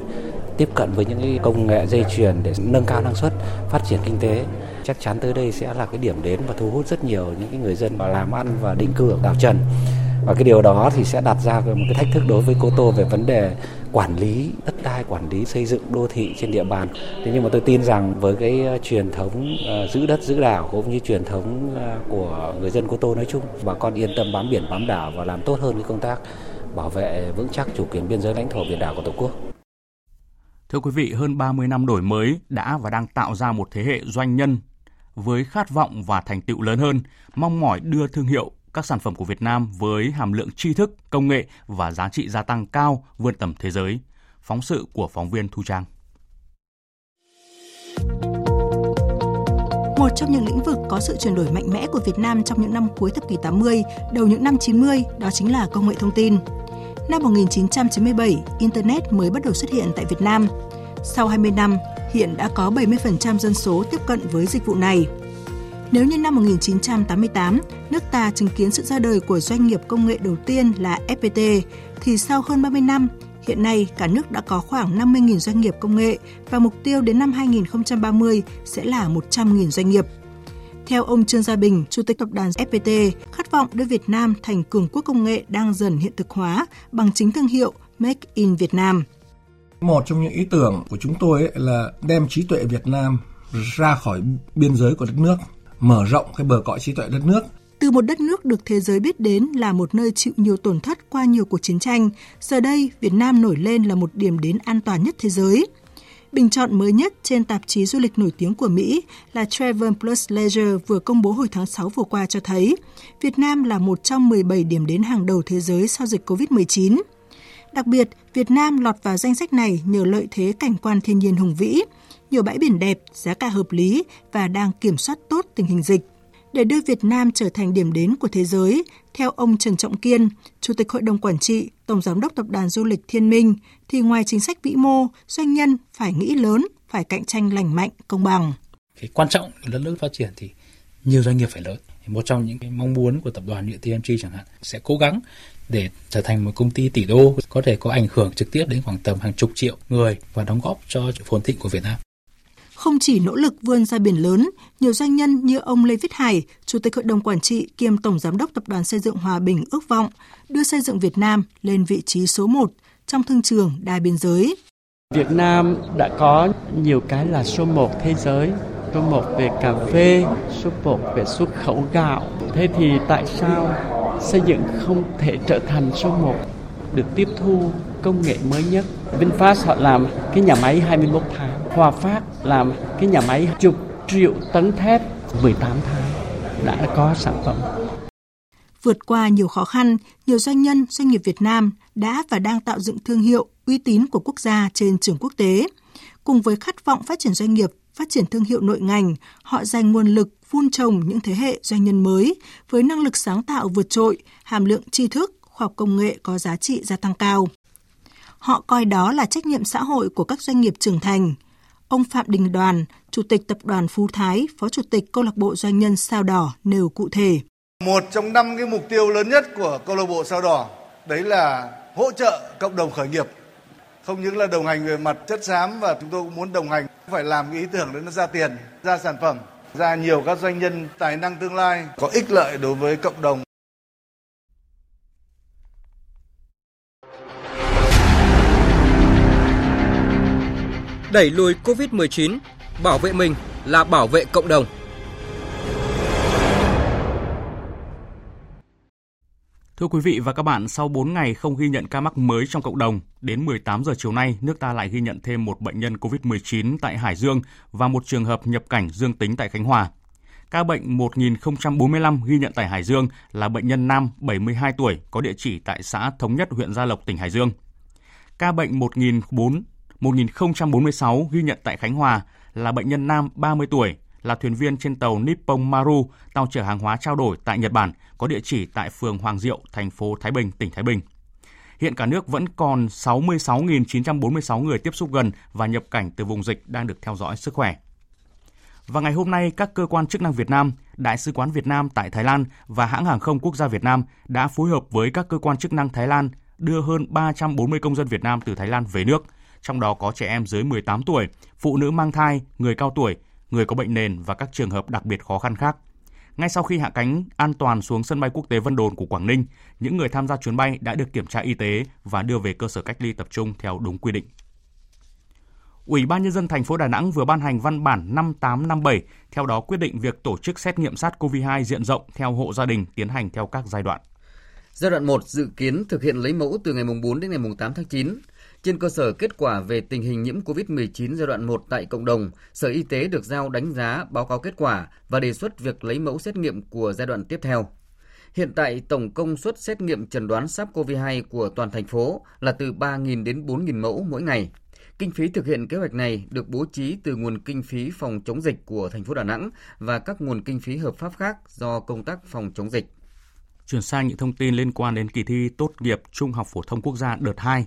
tiếp cận với những cái công nghệ dây chuyền để nâng cao năng suất, phát triển kinh tế. Chắc chắn tới đây sẽ là cái điểm đến và thu hút rất nhiều những cái người dân vào làm ăn và định cư ở đảo Trần. Và cái điều đó thì sẽ đặt ra một cái thách thức đối với Cô Tô về vấn đề quản lý đất đai, quản lý xây dựng đô thị trên địa bàn. Thế nhưng mà tôi tin rằng với cái ờ, truyền thống uh, giữ đất giữ đảo cũng như truyền thống uh, của người dân Cô Tô nói chung, bà con yên tâm bám biển bám đảo và làm tốt hơn cái công tác bảo vệ vững chắc chủ quyền biên giới lãnh thổ biển đảo của Tổ quốc. Thưa quý vị, hơn 30 năm đổi mới đã và đang tạo ra một thế hệ doanh nhân với khát vọng và thành tựu lớn hơn, mong mỏi đưa thương hiệu các sản phẩm của Việt Nam với hàm lượng tri thức, công nghệ và giá trị gia tăng cao vươn tầm thế giới. Phóng sự của phóng viên Thu Trang. Một trong những lĩnh vực có sự chuyển đổi mạnh mẽ của Việt Nam trong những năm cuối thập kỷ 80, đầu những năm 90 đó chính là công nghệ thông tin. Năm 1997, Internet mới bắt đầu xuất hiện tại Việt Nam. Sau 20 năm, hiện đã có 70% dân số tiếp cận với dịch vụ này. Nếu như năm 1988, nước ta chứng kiến sự ra đời của doanh nghiệp công nghệ đầu tiên là FPT, thì sau hơn 30 năm, hiện nay cả nước đã có khoảng 50.000 doanh nghiệp công nghệ và mục tiêu đến năm 2030 sẽ là 100.000 doanh nghiệp. Theo ông Trương Gia Bình, Chủ tịch tập đoàn FPT, khát vọng đưa Việt Nam thành cường quốc công nghệ đang dần hiện thực hóa bằng chính thương hiệu Make in Việt Nam. Một trong những ý tưởng của chúng tôi là đem trí tuệ Việt Nam ra khỏi biên giới của đất nước mở rộng cái bờ cõi trí tuệ đất nước. Từ một đất nước được thế giới biết đến là một nơi chịu nhiều tổn thất qua nhiều cuộc chiến tranh, giờ đây Việt Nam nổi lên là một điểm đến an toàn nhất thế giới. Bình chọn mới nhất trên tạp chí du lịch nổi tiếng của Mỹ là Travel Plus Leisure vừa công bố hồi tháng 6 vừa qua cho thấy Việt Nam là một trong 17 điểm đến hàng đầu thế giới sau dịch COVID-19. Đặc biệt, Việt Nam lọt vào danh sách này nhờ lợi thế cảnh quan thiên nhiên hùng vĩ, nhiều bãi biển đẹp, giá cả hợp lý và đang kiểm soát tốt tình hình dịch. Để đưa Việt Nam trở thành điểm đến của thế giới, theo ông Trần Trọng Kiên, Chủ tịch Hội đồng Quản trị, Tổng Giám đốc Tập đoàn Du lịch Thiên Minh, thì ngoài chính sách vĩ mô, doanh nhân phải nghĩ lớn, phải cạnh tranh lành mạnh, công bằng. Cái quan trọng đất nước phát triển thì nhiều doanh nghiệp phải lớn. Một trong những cái mong muốn của tập đoàn nhựa TMG chẳng hạn sẽ cố gắng để trở thành một công ty tỷ đô có thể có ảnh hưởng trực tiếp đến khoảng tầm hàng chục triệu người và đóng góp cho phồn thịnh của Việt Nam. Không chỉ nỗ lực vươn ra biển lớn, nhiều doanh nhân như ông Lê Viết Hải, Chủ tịch Hội đồng Quản trị kiêm Tổng Giám đốc Tập đoàn Xây dựng Hòa Bình ước vọng đưa xây dựng Việt Nam lên vị trí số 1 trong thương trường đa biên giới. Việt Nam đã có nhiều cái là số 1 thế giới, số 1 về cà phê, số 1 về xuất khẩu gạo. Thế thì tại sao xây dựng không thể trở thành số 1 được tiếp thu công nghệ mới nhất. VinFast họ làm cái nhà máy 21 tháng, Hòa Phát làm cái nhà máy chục triệu tấn thép 18 tháng đã có sản phẩm. Vượt qua nhiều khó khăn, nhiều doanh nhân, doanh nghiệp Việt Nam đã và đang tạo dựng thương hiệu, uy tín của quốc gia trên trường quốc tế. Cùng với khát vọng phát triển doanh nghiệp, phát triển thương hiệu nội ngành, họ dành nguồn lực vun trồng những thế hệ doanh nhân mới với năng lực sáng tạo vượt trội, hàm lượng tri thức, khoa học công nghệ có giá trị gia tăng cao. Họ coi đó là trách nhiệm xã hội của các doanh nghiệp trưởng thành. Ông Phạm Đình Đoàn, Chủ tịch Tập đoàn Phú Thái, Phó Chủ tịch Câu lạc bộ Doanh nhân Sao Đỏ nêu cụ thể. Một trong năm cái mục tiêu lớn nhất của câu lạc bộ Sao Đỏ đấy là hỗ trợ cộng đồng khởi nghiệp. Không những là đồng hành về mặt chất xám và chúng tôi cũng muốn đồng hành phải làm cái ý tưởng để nó ra tiền, ra sản phẩm ra nhiều các doanh nhân tài năng tương lai có ích lợi đối với cộng đồng. Đẩy lùi Covid-19, bảo vệ mình là bảo vệ cộng đồng. Thưa quý vị và các bạn, sau 4 ngày không ghi nhận ca mắc mới trong cộng đồng, đến 18 giờ chiều nay, nước ta lại ghi nhận thêm một bệnh nhân COVID-19 tại Hải Dương và một trường hợp nhập cảnh dương tính tại Khánh Hòa. Ca bệnh 1045 ghi nhận tại Hải Dương là bệnh nhân nam 72 tuổi có địa chỉ tại xã Thống Nhất, huyện Gia Lộc, tỉnh Hải Dương. Ca bệnh 1004 1046 ghi nhận tại Khánh Hòa là bệnh nhân nam 30 tuổi là thuyền viên trên tàu Nippon Maru, tàu chở hàng hóa trao đổi tại Nhật Bản, có địa chỉ tại phường Hoàng Diệu, thành phố Thái Bình, tỉnh Thái Bình. Hiện cả nước vẫn còn 66.946 người tiếp xúc gần và nhập cảnh từ vùng dịch đang được theo dõi sức khỏe. Và ngày hôm nay, các cơ quan chức năng Việt Nam, Đại sứ quán Việt Nam tại Thái Lan và hãng hàng không quốc gia Việt Nam đã phối hợp với các cơ quan chức năng Thái Lan đưa hơn 340 công dân Việt Nam từ Thái Lan về nước, trong đó có trẻ em dưới 18 tuổi, phụ nữ mang thai, người cao tuổi, người có bệnh nền và các trường hợp đặc biệt khó khăn khác. Ngay sau khi hạ cánh an toàn xuống sân bay quốc tế Vân Đồn của Quảng Ninh, những người tham gia chuyến bay đã được kiểm tra y tế và đưa về cơ sở cách ly tập trung theo đúng quy định. Ủy ban nhân dân thành phố Đà Nẵng vừa ban hành văn bản 5857, theo đó quyết định việc tổ chức xét nghiệm SARS-CoV-2 diện rộng theo hộ gia đình tiến hành theo các giai đoạn. Giai đoạn 1 dự kiến thực hiện lấy mẫu từ ngày 4 đến ngày 8 tháng 9. Trên cơ sở kết quả về tình hình nhiễm COVID-19 giai đoạn 1 tại cộng đồng, Sở Y tế được giao đánh giá báo cáo kết quả và đề xuất việc lấy mẫu xét nghiệm của giai đoạn tiếp theo. Hiện tại, tổng công suất xét nghiệm chẩn đoán SARS-CoV-2 của toàn thành phố là từ 3.000 đến 4.000 mẫu mỗi ngày. Kinh phí thực hiện kế hoạch này được bố trí từ nguồn kinh phí phòng chống dịch của thành phố Đà Nẵng và các nguồn kinh phí hợp pháp khác do công tác phòng chống dịch. Chuyển sang những thông tin liên quan đến kỳ thi tốt nghiệp Trung học phổ thông quốc gia đợt 2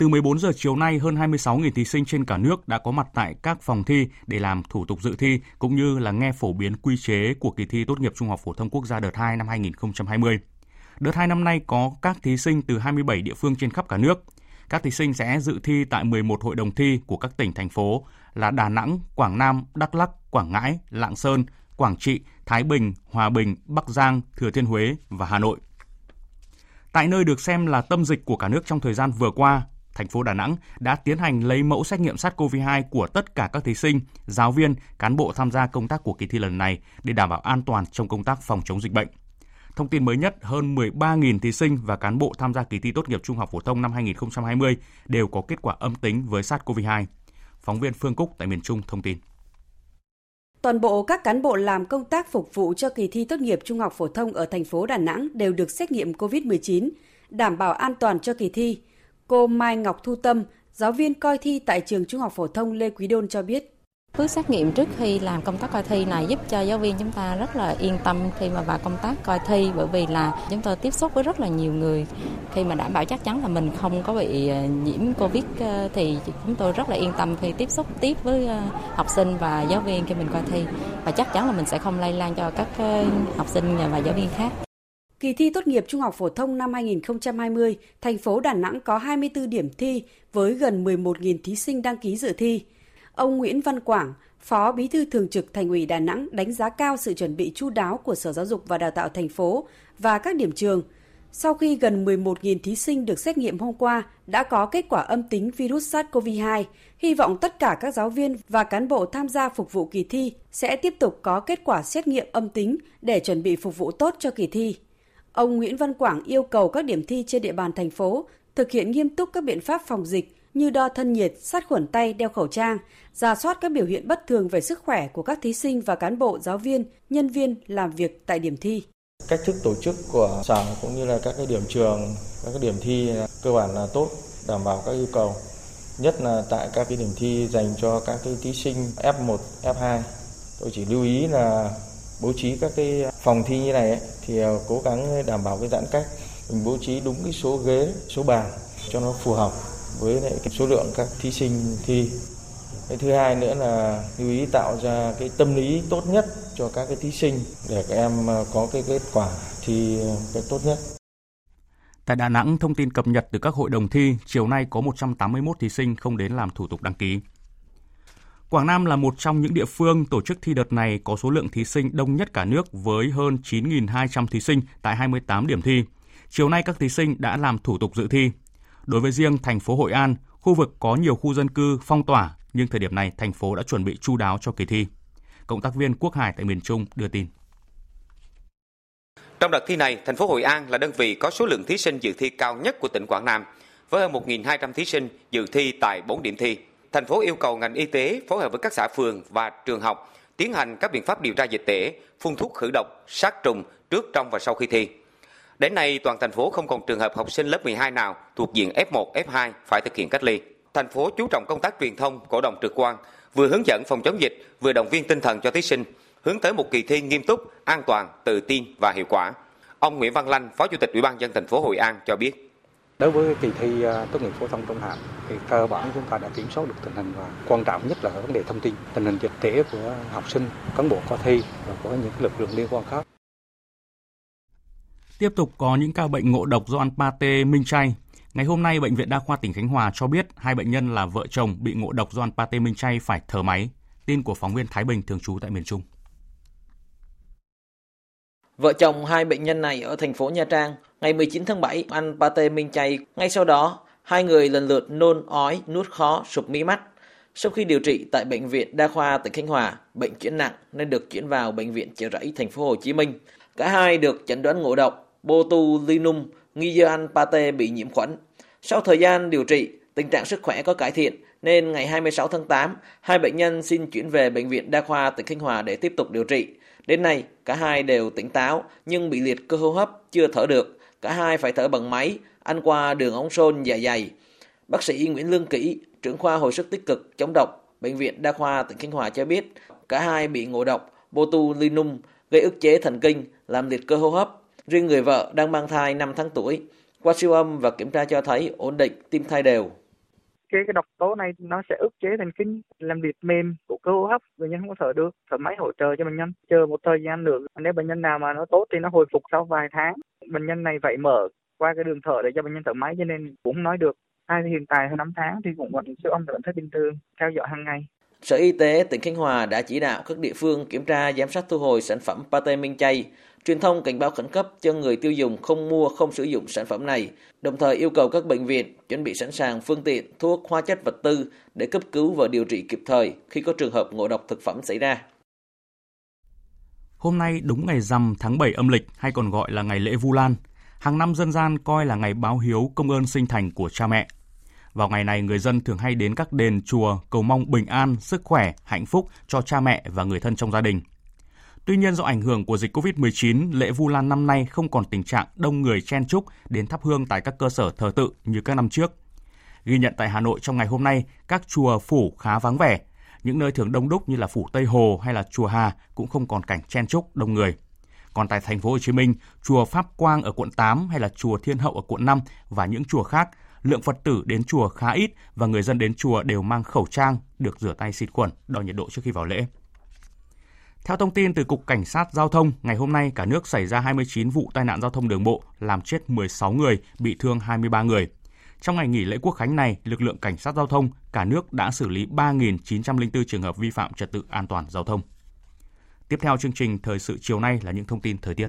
từ 14 giờ chiều nay, hơn 26.000 thí sinh trên cả nước đã có mặt tại các phòng thi để làm thủ tục dự thi cũng như là nghe phổ biến quy chế của kỳ thi tốt nghiệp Trung học phổ thông quốc gia đợt 2 năm 2020. Đợt 2 năm nay có các thí sinh từ 27 địa phương trên khắp cả nước. Các thí sinh sẽ dự thi tại 11 hội đồng thi của các tỉnh thành phố là Đà Nẵng, Quảng Nam, Đắk Lắk, Quảng Ngãi, Lạng Sơn, Quảng Trị, Thái Bình, Hòa Bình, Bắc Giang, Thừa Thiên Huế và Hà Nội. Tại nơi được xem là tâm dịch của cả nước trong thời gian vừa qua, thành phố Đà Nẵng đã tiến hành lấy mẫu xét nghiệm SARS-CoV-2 của tất cả các thí sinh, giáo viên, cán bộ tham gia công tác của kỳ thi lần này để đảm bảo an toàn trong công tác phòng chống dịch bệnh. Thông tin mới nhất, hơn 13.000 thí sinh và cán bộ tham gia kỳ thi tốt nghiệp trung học phổ thông năm 2020 đều có kết quả âm tính với SARS-CoV-2. Phóng viên Phương Cúc tại miền Trung thông tin. Toàn bộ các cán bộ làm công tác phục vụ cho kỳ thi tốt nghiệp trung học phổ thông ở thành phố Đà Nẵng đều được xét nghiệm COVID-19, đảm bảo an toàn cho kỳ thi. Cô Mai Ngọc Thu Tâm, giáo viên coi thi tại trường Trung học phổ thông Lê Quý Đôn cho biết. Bước xét nghiệm trước khi làm công tác coi thi này giúp cho giáo viên chúng ta rất là yên tâm khi mà vào công tác coi thi bởi vì là chúng tôi tiếp xúc với rất là nhiều người khi mà đảm bảo chắc chắn là mình không có bị ờ, nhiễm Covid ờ, thì chúng tôi rất là yên tâm khi tiếp xúc tiếp với ờ, học sinh và giáo viên khi mình coi thi và chắc chắn là mình sẽ không lây lan cho các học sinh và giáo viên khác. Kỳ thi tốt nghiệp trung học phổ thông năm 2020, thành phố Đà Nẵng có 24 điểm thi với gần 11.000 thí sinh đăng ký dự thi. Ông Nguyễn Văn Quảng, Phó Bí thư Thường trực Thành ủy Đà Nẵng đánh giá cao sự chuẩn bị chu đáo của Sở Giáo dục và Đào tạo thành phố và các điểm trường. Sau khi gần 11.000 thí sinh được xét nghiệm hôm qua đã có kết quả âm tính virus SARS-CoV-2, hy vọng tất cả các giáo viên và cán bộ tham gia phục vụ kỳ thi sẽ tiếp tục có kết quả xét nghiệm âm tính để chuẩn bị phục vụ tốt cho kỳ thi. Ông Nguyễn Văn Quảng yêu cầu các điểm thi trên địa bàn thành phố thực hiện nghiêm túc các biện pháp phòng dịch như đo thân nhiệt, sát khuẩn tay, đeo khẩu trang, ra soát các biểu hiện bất thường về sức khỏe của các thí sinh và cán bộ, giáo viên, nhân viên làm việc tại điểm thi. Cách thức tổ chức của sở cũng như là các cái điểm trường, các cái điểm thi cơ bản là tốt, đảm bảo các yêu cầu. Nhất là tại các cái điểm thi dành cho các cái thí sinh F1, F2. Tôi chỉ lưu ý là bố trí các cái phòng thi như này ấy, thì ờ, cố gắng đảm bảo cái giãn cách mình bố trí đúng cái số ghế số bàn cho nó phù hợp với lại cái số lượng các thí sinh thi cái thứ hai nữa là lưu ý tạo ra cái tâm lý tốt nhất cho các cái thí sinh để các em ờ, có cái kết quả thi cái tốt nhất Tại Đà Nẵng, thông tin cập nhật từ các hội đồng thi, chiều nay có 181 thí sinh không đến làm thủ tục đăng ký. Quảng Nam là một trong những địa phương tổ chức thi đợt này có số lượng thí sinh đông nhất cả nước với hơn 9.200 thí sinh tại 28 điểm thi. Chiều nay các thí sinh đã làm thủ tục dự thi. Đối với riêng thành phố Hội An, khu vực có nhiều khu dân cư phong tỏa, nhưng thời điểm này thành phố đã chuẩn bị chu đáo cho kỳ thi. Cộng tác viên Quốc Hải tại miền Trung đưa tin. Trong đợt thi này, thành phố Hội An là đơn vị có số lượng thí sinh dự thi cao nhất của tỉnh Quảng Nam, với hơn 1.200 thí sinh dự thi tại 4 điểm thi. Thành phố yêu cầu ngành y tế phối hợp với các xã phường và trường học tiến hành các biện pháp điều tra dịch tễ, phun thuốc khử độc, sát trùng trước, trong và sau khi thi. Đến nay, toàn thành phố không còn trường hợp học sinh lớp 12 nào thuộc diện F1, F2 phải thực hiện cách ly. Thành phố chú trọng công tác truyền thông, cổ động trực quan, vừa hướng dẫn phòng chống dịch, vừa động viên tinh thần cho thí sinh, hướng tới một kỳ thi nghiêm túc, an toàn, tự tin và hiệu quả. Ông Nguyễn Văn Lanh, Phó Chủ tịch Ủy ban dân thành phố Hội An cho biết. Đối với kỳ thi à, tốt nghiệp phổ thông trung học thì cơ bản chúng ta đã kiểm soát được tình hình và quan trọng nhất là vấn đề thông tin, tình hình dịch tễ của học sinh, cán bộ coi thi và của những lực lượng liên quan khác. Tiếp tục có những ca bệnh ngộ độc do ăn pate minh chay. Ngày hôm nay, Bệnh viện Đa khoa tỉnh Khánh Hòa cho biết hai bệnh nhân là vợ chồng bị ngộ độc do ăn pate minh chay phải thở máy. Tin của phóng viên Thái Bình thường trú tại miền Trung. Vợ chồng hai bệnh nhân này ở thành phố Nha Trang ngày 19 tháng 7 ăn pate minh chay. Ngay sau đó, hai người lần lượt nôn ói, nuốt khó, sụp mí mắt. Sau khi điều trị tại bệnh viện Đa khoa tỉnh Khánh Hòa, bệnh chuyển nặng nên được chuyển vào bệnh viện Chợ Rẫy thành phố Hồ Chí Minh. Cả hai được chẩn đoán ngộ độc botulinum nghi do ăn pate bị nhiễm khuẩn. Sau thời gian điều trị, tình trạng sức khỏe có cải thiện nên ngày 26 tháng 8, hai bệnh nhân xin chuyển về bệnh viện Đa khoa tỉnh Khánh Hòa để tiếp tục điều trị. Đến nay, cả hai đều tỉnh táo nhưng bị liệt cơ hô hấp, chưa thở được. Cả hai phải thở bằng máy, ăn qua đường ống sôn dạ dày. Bác sĩ Nguyễn Lương Kỹ trưởng khoa hồi sức tích cực chống độc, bệnh viện Đa khoa tỉnh Khánh Hòa cho biết, cả hai bị ngộ độc botulinum gây ức chế thần kinh, làm liệt cơ hô hấp. Riêng người vợ đang mang thai 5 tháng tuổi, qua siêu âm và kiểm tra cho thấy ổn định, tim thai đều cái cái độc tố này nó sẽ ức chế thần kinh làm liệt mềm của cơ hô hấp. Bệnh nhân không có thở được, thở máy hỗ trợ cho bệnh nhân. Chờ một thời gian được nếu bệnh nhân nào mà nó tốt thì nó hồi phục sau vài tháng. Bệnh nhân này vậy mở qua cái đường thở để cho bệnh nhân thở máy, cho nên cũng nói được. Hai hiện tại hơn 5 tháng thì cũng vẫn siêu âm, vẫn thấy bình thường, theo dõi hàng ngày. Sở Y tế tỉnh Khánh Hòa đã chỉ đạo các địa phương kiểm tra giám sát thu hồi sản phẩm pate minh chay truyền thông cảnh báo khẩn cấp cho người tiêu dùng không mua, không sử dụng sản phẩm này, đồng thời yêu cầu các bệnh viện chuẩn bị sẵn sàng phương tiện, thuốc, hóa chất vật tư để cấp cứu và điều trị kịp thời khi có trường hợp ngộ độc thực phẩm xảy ra. Hôm nay đúng ngày rằm tháng 7 âm lịch hay còn gọi là ngày lễ Vu Lan, hàng năm dân gian coi là ngày báo hiếu công ơn sinh thành của cha mẹ. Vào ngày này, người dân thường hay đến các đền chùa cầu mong bình an, sức khỏe, hạnh phúc cho cha mẹ và người thân trong gia đình. Tuy nhiên do ảnh hưởng của dịch COVID-19, lễ Vu Lan năm nay không còn tình trạng đông người chen chúc đến thắp hương tại các cơ sở thờ tự như các năm trước. Ghi nhận tại Hà Nội trong ngày hôm nay, các chùa phủ khá vắng vẻ. Những nơi thường đông đúc như là phủ Tây Hồ hay là chùa Hà cũng không còn cảnh chen chúc đông người. Còn tại thành phố Hồ Chí Minh, chùa Pháp Quang ở quận 8 hay là chùa Thiên Hậu ở quận 5 và những chùa khác, lượng Phật tử đến chùa khá ít và người dân đến chùa đều mang khẩu trang, được rửa tay xịt khuẩn, đo nhiệt độ trước khi vào lễ. Theo thông tin từ Cục Cảnh sát Giao thông, ngày hôm nay cả nước xảy ra 29 vụ tai nạn giao thông đường bộ, làm chết 16 người, bị thương 23 người. Trong ngày nghỉ lễ quốc khánh này, lực lượng cảnh sát giao thông cả nước đã xử lý 3.904 trường hợp vi phạm trật tự an toàn giao thông. Tiếp theo chương trình thời sự chiều nay là những thông tin thời tiết.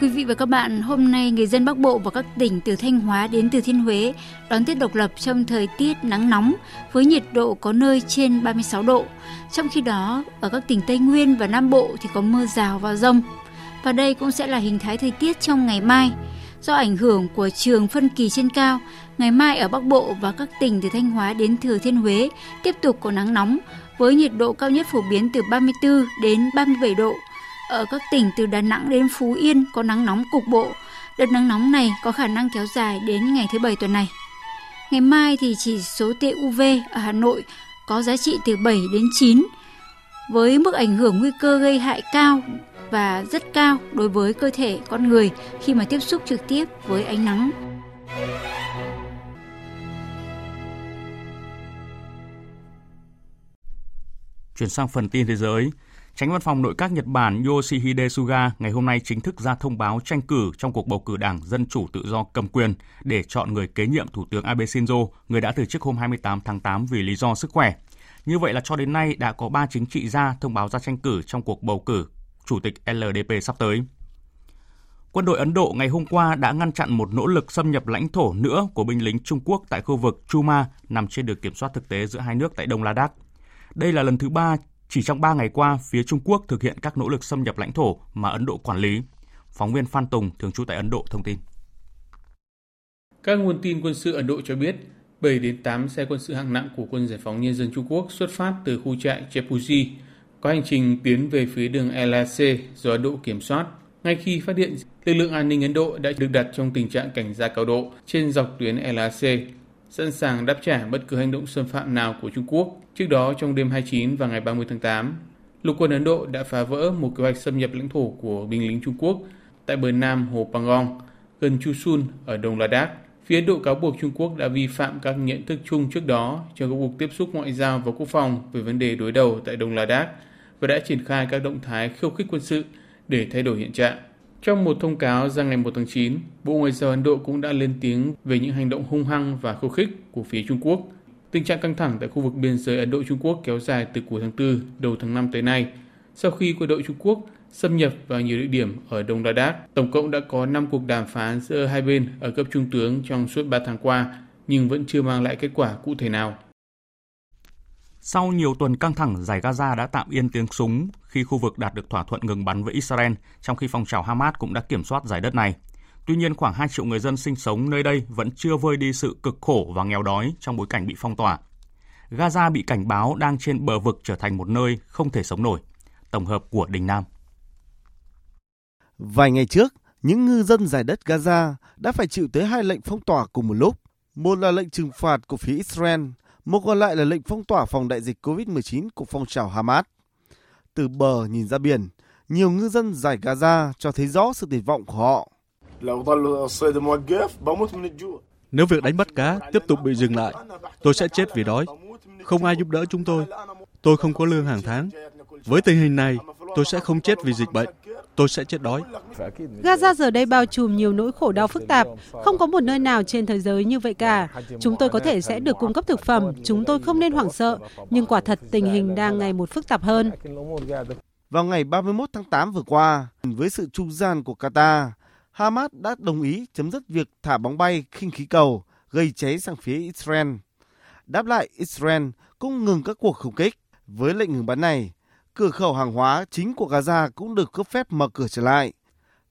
Quý vị và các bạn, hôm nay người dân Bắc Bộ và các tỉnh từ Thanh Hóa đến Thừa Thiên Huế đón Tết độc lập trong thời tiết nắng nóng với nhiệt độ có nơi trên 36 độ. Trong khi đó, ở các tỉnh Tây Nguyên và Nam Bộ thì có mưa rào và rông. Và đây cũng sẽ là hình thái thời tiết trong ngày mai. Do ảnh hưởng của trường phân kỳ trên cao, ngày mai ở Bắc Bộ và các tỉnh từ Thanh Hóa đến Thừa Thiên Huế tiếp tục có nắng nóng với nhiệt độ cao nhất phổ biến từ 34 đến 37 độ ở các tỉnh từ Đà Nẵng đến Phú Yên có nắng nóng cục bộ. Đợt nắng nóng này có khả năng kéo dài đến ngày thứ Bảy tuần này. Ngày mai thì chỉ số tia UV ở Hà Nội có giá trị từ 7 đến 9 với mức ảnh hưởng nguy cơ gây hại cao và rất cao đối với cơ thể con người khi mà tiếp xúc trực tiếp với ánh nắng. Chuyển sang phần tin thế giới. Tránh văn phòng nội các Nhật Bản Yoshihide Suga ngày hôm nay chính thức ra thông báo tranh cử trong cuộc bầu cử Đảng Dân Chủ Tự do cầm quyền để chọn người kế nhiệm Thủ tướng Abe Shinzo, người đã từ chức hôm 28 tháng 8 vì lý do sức khỏe. Như vậy là cho đến nay đã có 3 chính trị gia thông báo ra tranh cử trong cuộc bầu cử Chủ tịch LDP sắp tới. Quân đội Ấn Độ ngày hôm qua đã ngăn chặn một nỗ lực xâm nhập lãnh thổ nữa của binh lính Trung Quốc tại khu vực Chuma nằm trên đường kiểm soát thực tế giữa hai nước tại Đông Ladakh. Đây là lần thứ ba chỉ trong 3 ngày qua, phía Trung Quốc thực hiện các nỗ lực xâm nhập lãnh thổ mà Ấn Độ quản lý. Phóng viên Phan Tùng, thường trú tại Ấn Độ thông tin. Các nguồn tin quân sự Ấn Độ cho biết, 7 đến 8 xe quân sự hạng nặng của quân giải phóng nhân dân Trung Quốc xuất phát từ khu trại Chepuji, có hành trình tiến về phía đường LAC do Ấn Độ kiểm soát. Ngay khi phát hiện, lực lượng an ninh Ấn Độ đã được đặt trong tình trạng cảnh giác cao độ trên dọc tuyến LAC, sẵn sàng đáp trả bất cứ hành động xâm phạm nào của Trung Quốc. Trước đó, trong đêm 29 và ngày 30 tháng 8, lục quân Ấn Độ đã phá vỡ một kế hoạch xâm nhập lãnh thổ của binh lính Trung Quốc tại bờ nam hồ Pangong, gần Chushul ở Đông Ladakh. Phía Ấn Độ cáo buộc Trung Quốc đã vi phạm các nhận thức chung trước đó trong các cuộc tiếp xúc ngoại giao và quốc phòng về vấn đề đối đầu tại Đông Ladakh và đã triển khai các động thái khiêu khích quân sự để thay đổi hiện trạng. Trong một thông cáo ra ngày 1 tháng 9, Bộ Ngoại giao Ấn Độ cũng đã lên tiếng về những hành động hung hăng và khiêu khích của phía Trung Quốc. Tình trạng căng thẳng tại khu vực biên giới Ấn Độ-Trung Quốc kéo dài từ cuối tháng 4, đầu tháng 5 tới nay. Sau khi quân đội Trung Quốc xâm nhập vào nhiều địa điểm ở Đông Ladakh, tổng cộng đã có 5 cuộc đàm phán giữa hai bên ở cấp trung tướng trong suốt 3 tháng qua, nhưng vẫn chưa mang lại kết quả cụ thể nào. Sau nhiều tuần căng thẳng, giải Gaza đã tạm yên tiếng súng khi khu vực đạt được thỏa thuận ngừng bắn với Israel, trong khi phong trào Hamas cũng đã kiểm soát giải đất này. Tuy nhiên, khoảng 2 triệu người dân sinh sống nơi đây vẫn chưa vơi đi sự cực khổ và nghèo đói trong bối cảnh bị phong tỏa. Gaza bị cảnh báo đang trên bờ vực trở thành một nơi không thể sống nổi. Tổng hợp của Đình Nam. Vài ngày trước, những ngư dân giải đất Gaza đã phải chịu tới hai lệnh phong tỏa cùng một lúc. Một là lệnh trừng phạt của phía Israel, một còn lại là lệnh phong tỏa phòng đại dịch COVID-19 của phong trào Hamas. Từ bờ nhìn ra biển, nhiều ngư dân giải Gaza cho thấy rõ sự tuyệt vọng của họ. Nếu việc đánh bắt cá tiếp tục bị dừng lại, tôi sẽ chết vì đói. Không ai giúp đỡ chúng tôi. Tôi không có lương hàng tháng. Với tình hình này, tôi sẽ không chết vì dịch bệnh. Tôi sẽ chết đói. Gaza giờ đây bao trùm nhiều nỗi khổ đau phức tạp. Không có một nơi nào trên thế giới như vậy cả. Chúng tôi có thể sẽ được cung cấp thực phẩm. Chúng tôi không nên hoảng sợ. Nhưng quả thật tình hình đang ngày một phức tạp hơn. Vào ngày 31 tháng 8 vừa qua, với sự trung gian của Qatar, Hamas đã đồng ý chấm dứt việc thả bóng bay khinh khí cầu gây cháy sang phía Israel. Đáp lại, Israel cũng ngừng các cuộc không kích. Với lệnh ngừng bắn này, cửa khẩu hàng hóa chính của Gaza cũng được cấp phép mở cửa trở lại.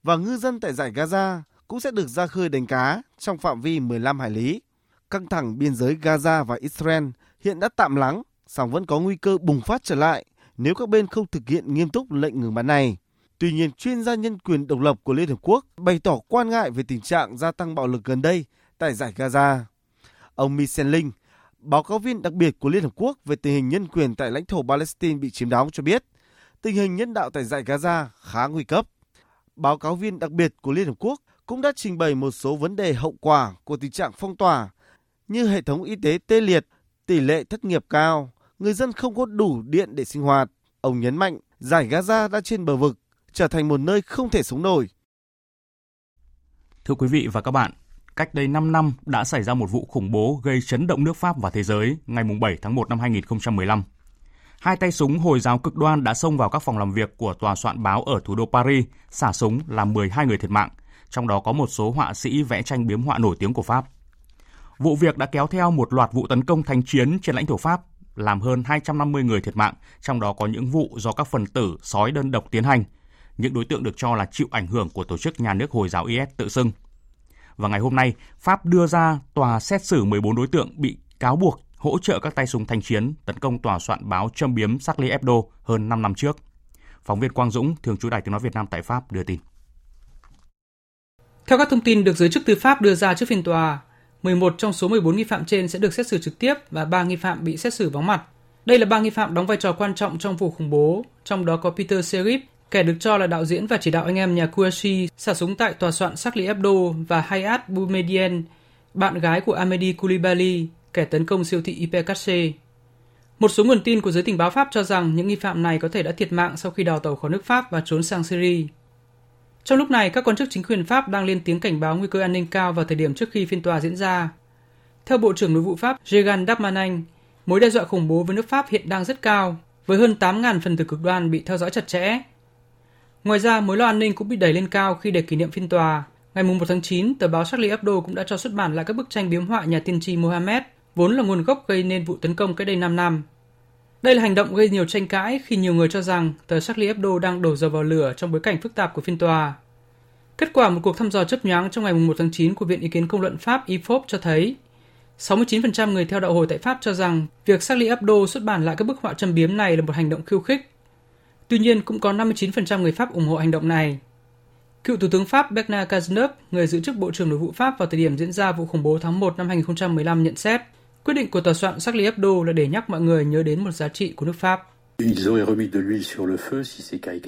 Và ngư dân tại giải Gaza cũng sẽ được ra khơi đánh cá trong phạm vi 15 hải lý. Căng thẳng biên giới Gaza và Israel hiện đã tạm lắng, song vẫn có nguy cơ bùng phát trở lại nếu các bên không thực hiện nghiêm túc lệnh ngừng bắn này. Tuy nhiên, chuyên gia nhân quyền độc lập của Liên Hợp Quốc bày tỏ quan ngại về tình trạng gia tăng bạo lực gần đây tại giải Gaza. Ông Michel Linh, báo cáo viên đặc biệt của Liên Hợp Quốc về tình hình nhân quyền tại lãnh thổ Palestine bị chiếm đóng cho biết, tình hình nhân đạo tại giải Gaza khá nguy cấp. Báo cáo viên đặc biệt của Liên Hợp Quốc cũng đã trình bày một số vấn đề hậu quả của tình trạng phong tỏa như hệ thống y tế tê liệt, tỷ lệ thất nghiệp cao, người dân không có đủ điện để sinh hoạt. Ông nhấn mạnh giải Gaza đã trên bờ vực, trở thành một nơi không thể sống nổi. Thưa quý vị và các bạn, cách đây 5 năm đã xảy ra một vụ khủng bố gây chấn động nước Pháp và thế giới ngày 7 tháng 1 năm 2015. Hai tay súng Hồi giáo cực đoan đã xông vào các phòng làm việc của tòa soạn báo ở thủ đô Paris, xả súng làm 12 người thiệt mạng, trong đó có một số họa sĩ vẽ tranh biếm họa nổi tiếng của Pháp. Vụ việc đã kéo theo một loạt vụ tấn công thành chiến trên lãnh thổ Pháp, làm hơn 250 người thiệt mạng, trong đó có những vụ do các phần tử sói đơn độc tiến hành. Những đối tượng được cho là chịu ảnh hưởng của tổ chức nhà nước Hồi giáo IS tự xưng. Và ngày hôm nay, Pháp đưa ra tòa xét xử 14 đối tượng bị cáo buộc hỗ trợ các tay súng thanh chiến tấn công tòa soạn báo châm biếm Charlie Hebdo hơn 5 năm trước. Phóng viên Quang Dũng, thường trú Đài Tiếng Nói Việt Nam tại Pháp đưa tin. Theo các thông tin được giới chức tư Pháp đưa ra trước phiên tòa, 11 trong số 14 nghi phạm trên sẽ được xét xử trực tiếp và 3 nghi phạm bị xét xử vắng mặt. Đây là ba nghi phạm đóng vai trò quan trọng trong vụ khủng bố, trong đó có Peter Serif, kẻ được cho là đạo diễn và chỉ đạo anh em nhà Kouachi xả súng tại tòa soạn Charlie Hebdo và Hayat Boumediene, bạn gái của Amedi Koulibaly, kẻ tấn công siêu thị Hypercache. Một số nguồn tin của giới tình báo Pháp cho rằng những nghi phạm này có thể đã thiệt mạng sau khi đào tàu khỏi nước Pháp và trốn sang Syria. Trong lúc này, các quan chức chính quyền Pháp đang lên tiếng cảnh báo nguy cơ an ninh cao vào thời điểm trước khi phiên tòa diễn ra. Theo Bộ trưởng Nội vụ Pháp Jegan Darmanin, mối đe dọa khủng bố với nước Pháp hiện đang rất cao, với hơn 8.000 phần tử cực đoan bị theo dõi chặt chẽ. Ngoài ra, mối lo an ninh cũng bị đẩy lên cao khi để kỷ niệm phiên tòa. Ngày 1 tháng 9, tờ báo Charlie Hebdo cũng đã cho xuất bản lại các bức tranh biếm họa nhà tiên tri Mohammed, vốn là nguồn gốc gây nên vụ tấn công cách đây 5 năm. Đây là hành động gây nhiều tranh cãi khi nhiều người cho rằng tờ Charlie Hebdo đang đổ dầu vào lửa trong bối cảnh phức tạp của phiên tòa. Kết quả một cuộc thăm dò chấp nhoáng trong ngày 1 tháng 9 của Viện Ý kiến Công luận Pháp IFOP cho thấy 69% người theo đạo hồi tại Pháp cho rằng việc Charlie Hebdo xuất bản lại các bức họa châm biếm này là một hành động khiêu khích. Tuy nhiên, cũng có 59% người Pháp ủng hộ hành động này. Cựu Thủ tướng Pháp Bernard Cazeneuve, người giữ chức Bộ trưởng Nội vụ Pháp vào thời điểm diễn ra vụ khủng bố tháng 1 năm 2015 nhận xét, quyết định của tòa soạn Charlie Hebdo là để nhắc mọi người nhớ đến một giá trị của nước Pháp.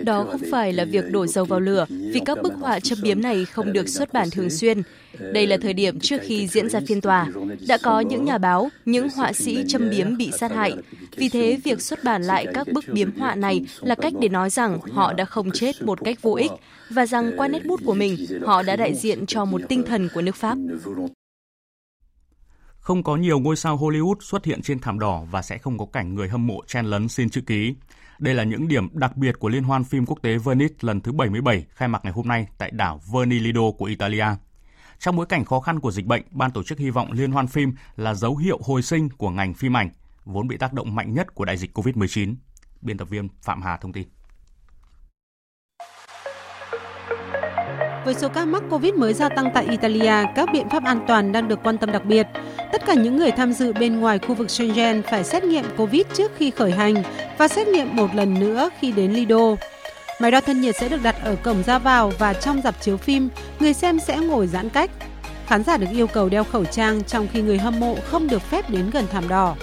Đó không phải là việc đổ dầu vào lửa vì các bức họa châm biếm này không được xuất bản thường xuyên. Đây là thời điểm trước khi diễn ra phiên tòa. Đã có những nhà báo, những họa sĩ châm biếm bị sát hại. Vì thế, việc xuất bản lại các bức biếm họa này là cách để nói rằng họ đã không chết một cách vô ích và rằng qua nét bút của mình, họ đã đại diện cho một tinh thần của nước Pháp không có nhiều ngôi sao Hollywood xuất hiện trên thảm đỏ và sẽ không có cảnh người hâm mộ chen lấn xin chữ ký. Đây là những điểm đặc biệt của Liên hoan phim quốc tế Venice lần thứ 77 khai mạc ngày hôm nay tại đảo Vernilido của Italia. Trong bối cảnh khó khăn của dịch bệnh, ban tổ chức hy vọng Liên hoan phim là dấu hiệu hồi sinh của ngành phim ảnh, vốn bị tác động mạnh nhất của đại dịch COVID-19. Biên tập viên Phạm Hà thông tin. Với số ca mắc Covid mới gia tăng tại Italia, các biện pháp an toàn đang được quan tâm đặc biệt. Tất cả những người tham dự bên ngoài khu vực Schengen phải xét nghiệm Covid trước khi khởi hành và xét nghiệm một lần nữa khi đến Lido. Máy đo thân nhiệt sẽ được đặt ở cổng ra vào và trong dạp chiếu phim, người xem sẽ ngồi giãn cách. Khán giả được yêu cầu đeo khẩu trang trong khi người hâm mộ không được phép đến gần thảm đỏ.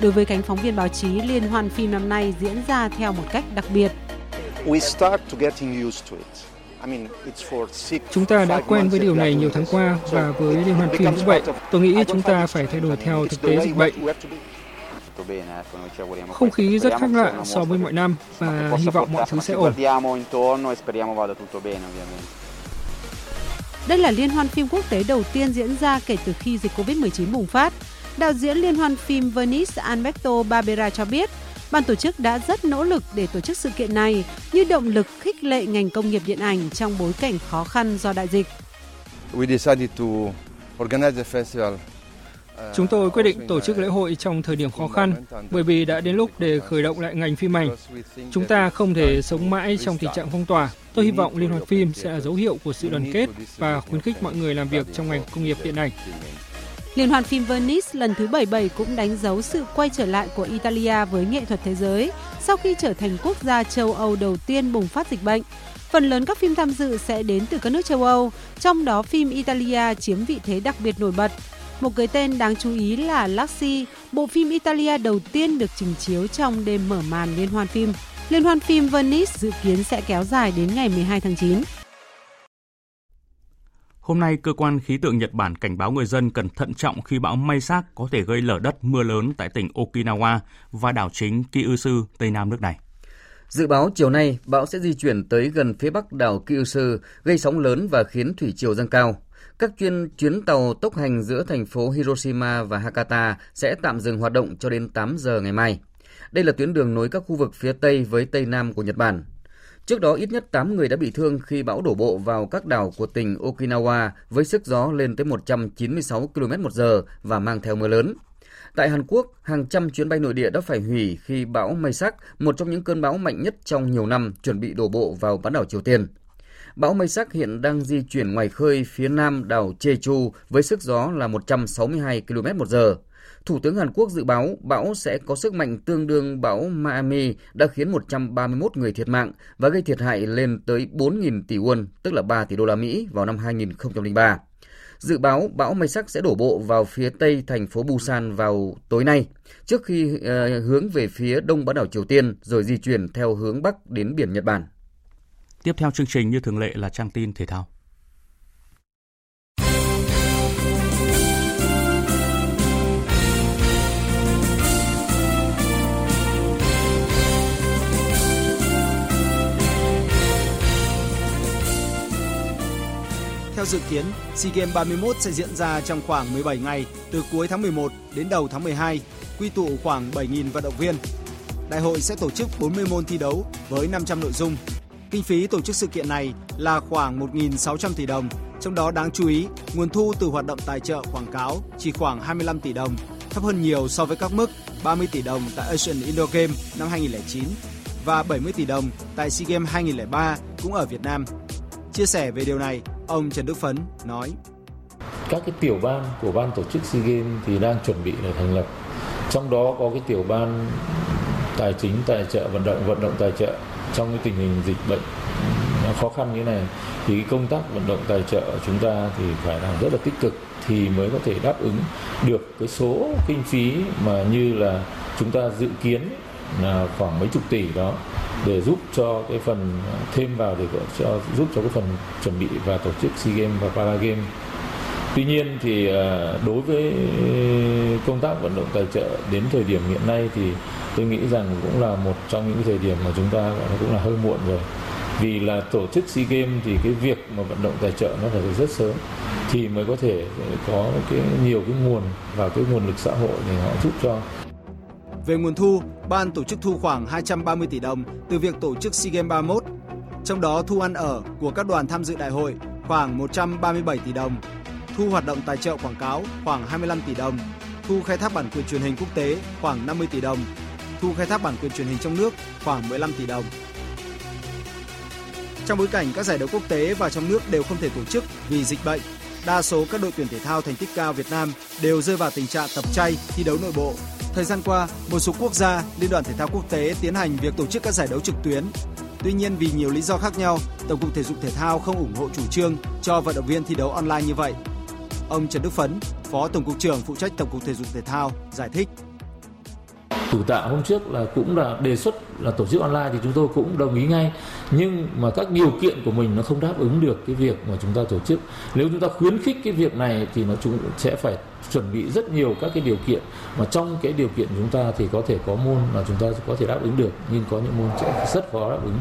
Đối với cánh phóng viên báo chí, liên hoan phim năm nay diễn ra theo một cách đặc biệt. We start to getting used to it. Chúng ta đã quen với điều này nhiều tháng qua và với liên hoan phim cũng vậy. Tôi nghĩ chúng ta phải thay đổi theo thực tế dịch bệnh. Không khí rất khác lạ so với mọi năm và hy vọng mọi thứ sẽ ổn. Đây là liên hoan phim quốc tế đầu tiên diễn ra kể từ khi dịch Covid-19 bùng phát. Đạo diễn liên hoan phim Venice Alberto Barbera cho biết, Ban tổ chức đã rất nỗ lực để tổ chức sự kiện này như động lực khích lệ ngành công nghiệp điện ảnh trong bối cảnh khó khăn do đại dịch. Chúng tôi quyết định tổ chức lễ hội trong thời điểm khó khăn bởi vì đã đến lúc để khởi động lại ngành phim ảnh. Chúng ta không thể sống mãi trong tình trạng phong tỏa. Tôi hy vọng liên hoan phim sẽ là dấu hiệu của sự đoàn kết và khuyến khích mọi người làm việc trong ngành công nghiệp điện ảnh. Liên hoan phim Venice lần thứ 77 cũng đánh dấu sự quay trở lại của Italia với nghệ thuật thế giới sau khi trở thành quốc gia châu Âu đầu tiên bùng phát dịch bệnh. Phần lớn các phim tham dự sẽ đến từ các nước châu Âu, trong đó phim Italia chiếm vị thế đặc biệt nổi bật. Một cái tên đáng chú ý là Lassi, bộ phim Italia đầu tiên được trình chiếu trong đêm mở màn liên hoan phim. Liên hoan phim Venice dự kiến sẽ kéo dài đến ngày 12 tháng 9. Hôm nay, cơ quan khí tượng Nhật Bản cảnh báo người dân cần thận trọng khi bão Maysak có thể gây lở đất mưa lớn tại tỉnh Okinawa và đảo chính Kyushu, tây nam nước này. Dự báo chiều nay, bão sẽ di chuyển tới gần phía bắc đảo Kyushu, gây sóng lớn và khiến thủy triều dâng cao. Các chuyên chuyến tàu tốc hành giữa thành phố Hiroshima và Hakata sẽ tạm dừng hoạt động cho đến 8 giờ ngày mai. Đây là tuyến đường nối các khu vực phía Tây với Tây Nam của Nhật Bản. Trước đó ít nhất 8 người đã bị thương khi bão đổ bộ vào các đảo của tỉnh Okinawa với sức gió lên tới 196 km/h và mang theo mưa lớn. Tại Hàn Quốc, hàng trăm chuyến bay nội địa đã phải hủy khi bão Maysak, một trong những cơn bão mạnh nhất trong nhiều năm, chuẩn bị đổ bộ vào bán đảo Triều Tiên. Bão Maysak hiện đang di chuyển ngoài khơi phía nam đảo Jeju với sức gió là 162 km/h. Thủ tướng Hàn Quốc dự báo bão sẽ có sức mạnh tương đương bão Miami đã khiến 131 người thiệt mạng và gây thiệt hại lên tới 4.000 tỷ won, tức là 3 tỷ đô la Mỹ vào năm 2003. Dự báo bão Maysak sẽ đổ bộ vào phía tây thành phố Busan vào tối nay, trước khi uh, hướng về phía đông bán đảo Triều Tiên rồi di chuyển theo hướng bắc đến biển Nhật Bản. Tiếp theo chương trình như thường lệ là trang tin thể thao. Theo dự kiến, SEA Games 31 sẽ diễn ra trong khoảng 17 ngày, từ cuối tháng 11 đến đầu tháng 12, quy tụ khoảng 7.000 vận động viên. Đại hội sẽ tổ chức 40 môn thi đấu với 500 nội dung. Kinh phí tổ chức sự kiện này là khoảng 1.600 tỷ đồng, trong đó đáng chú ý, nguồn thu từ hoạt động tài trợ quảng cáo chỉ khoảng 25 tỷ đồng, thấp hơn nhiều so với các mức 30 tỷ đồng tại Asian Indoor Game năm 2009 và 70 tỷ đồng tại SEA Games 2003 cũng ở Việt Nam. Chia sẻ về điều này, ông Trần Đức Phấn nói: Các cái tiểu ban của ban tổ chức SEA Games thì đang chuẩn bị để thành lập. Trong đó có cái tiểu ban tài chính, tài trợ, vận động vận động tài trợ trong cái tình hình dịch bệnh nó khó khăn như này, thì cái công tác vận động tài trợ của chúng ta thì phải làm rất là tích cực thì mới có thể đáp ứng được cái số kinh phí mà như là chúng ta dự kiến À, khoảng mấy chục tỷ đó để giúp cho cái phần, thêm vào để cho, giúp cho cái phần chuẩn bị và tổ chức SEA Games và Para Games. Tuy nhiên thì à, đối với công tác vận động tài trợ đến thời điểm hiện nay thì tôi nghĩ rằng cũng là một trong những thời điểm mà chúng ta cũng là hơi muộn rồi vì là tổ chức SEA Games thì cái việc mà vận động tài trợ nó phải rất sớm thì mới có thể có cái nhiều cái nguồn và cái nguồn lực xã hội để họ giúp cho về nguồn thu, ban tổ chức thu khoảng 230 tỷ đồng từ việc tổ chức SEA Games 31. Trong đó thu ăn ở của các đoàn tham dự đại hội khoảng 137 tỷ đồng, thu hoạt động tài trợ quảng cáo khoảng 25 tỷ đồng, thu khai thác bản quyền truyền hình quốc tế khoảng 50 tỷ đồng, thu khai thác bản quyền truyền hình trong nước khoảng 15 tỷ đồng. Trong bối cảnh các giải đấu quốc tế và trong nước đều không thể tổ chức vì dịch bệnh, đa số các đội tuyển thể thao thành tích cao Việt Nam đều rơi vào tình trạng tập chay thi đấu nội bộ. Thời gian qua, một số quốc gia, liên đoàn thể thao quốc tế tiến hành việc tổ chức các giải đấu trực tuyến. Tuy nhiên vì nhiều lý do khác nhau, Tổng cục Thể dục Thể thao không ủng hộ chủ trương cho vận động viên thi đấu online như vậy. Ông Trần Đức Phấn, Phó Tổng cục trưởng phụ trách Tổng cục Thể dục Thể thao giải thích thủ tạ hôm trước là cũng là đề xuất là tổ chức online thì chúng tôi cũng đồng ý ngay. Nhưng mà các điều kiện của mình nó không đáp ứng được cái việc mà chúng ta tổ chức. Nếu chúng ta khuyến khích cái việc này thì nó chúng sẽ phải chuẩn bị rất nhiều các cái điều kiện. Mà trong cái điều kiện chúng ta thì có thể có môn mà chúng ta có thể đáp ứng được nhưng có những môn sẽ rất khó đáp ứng.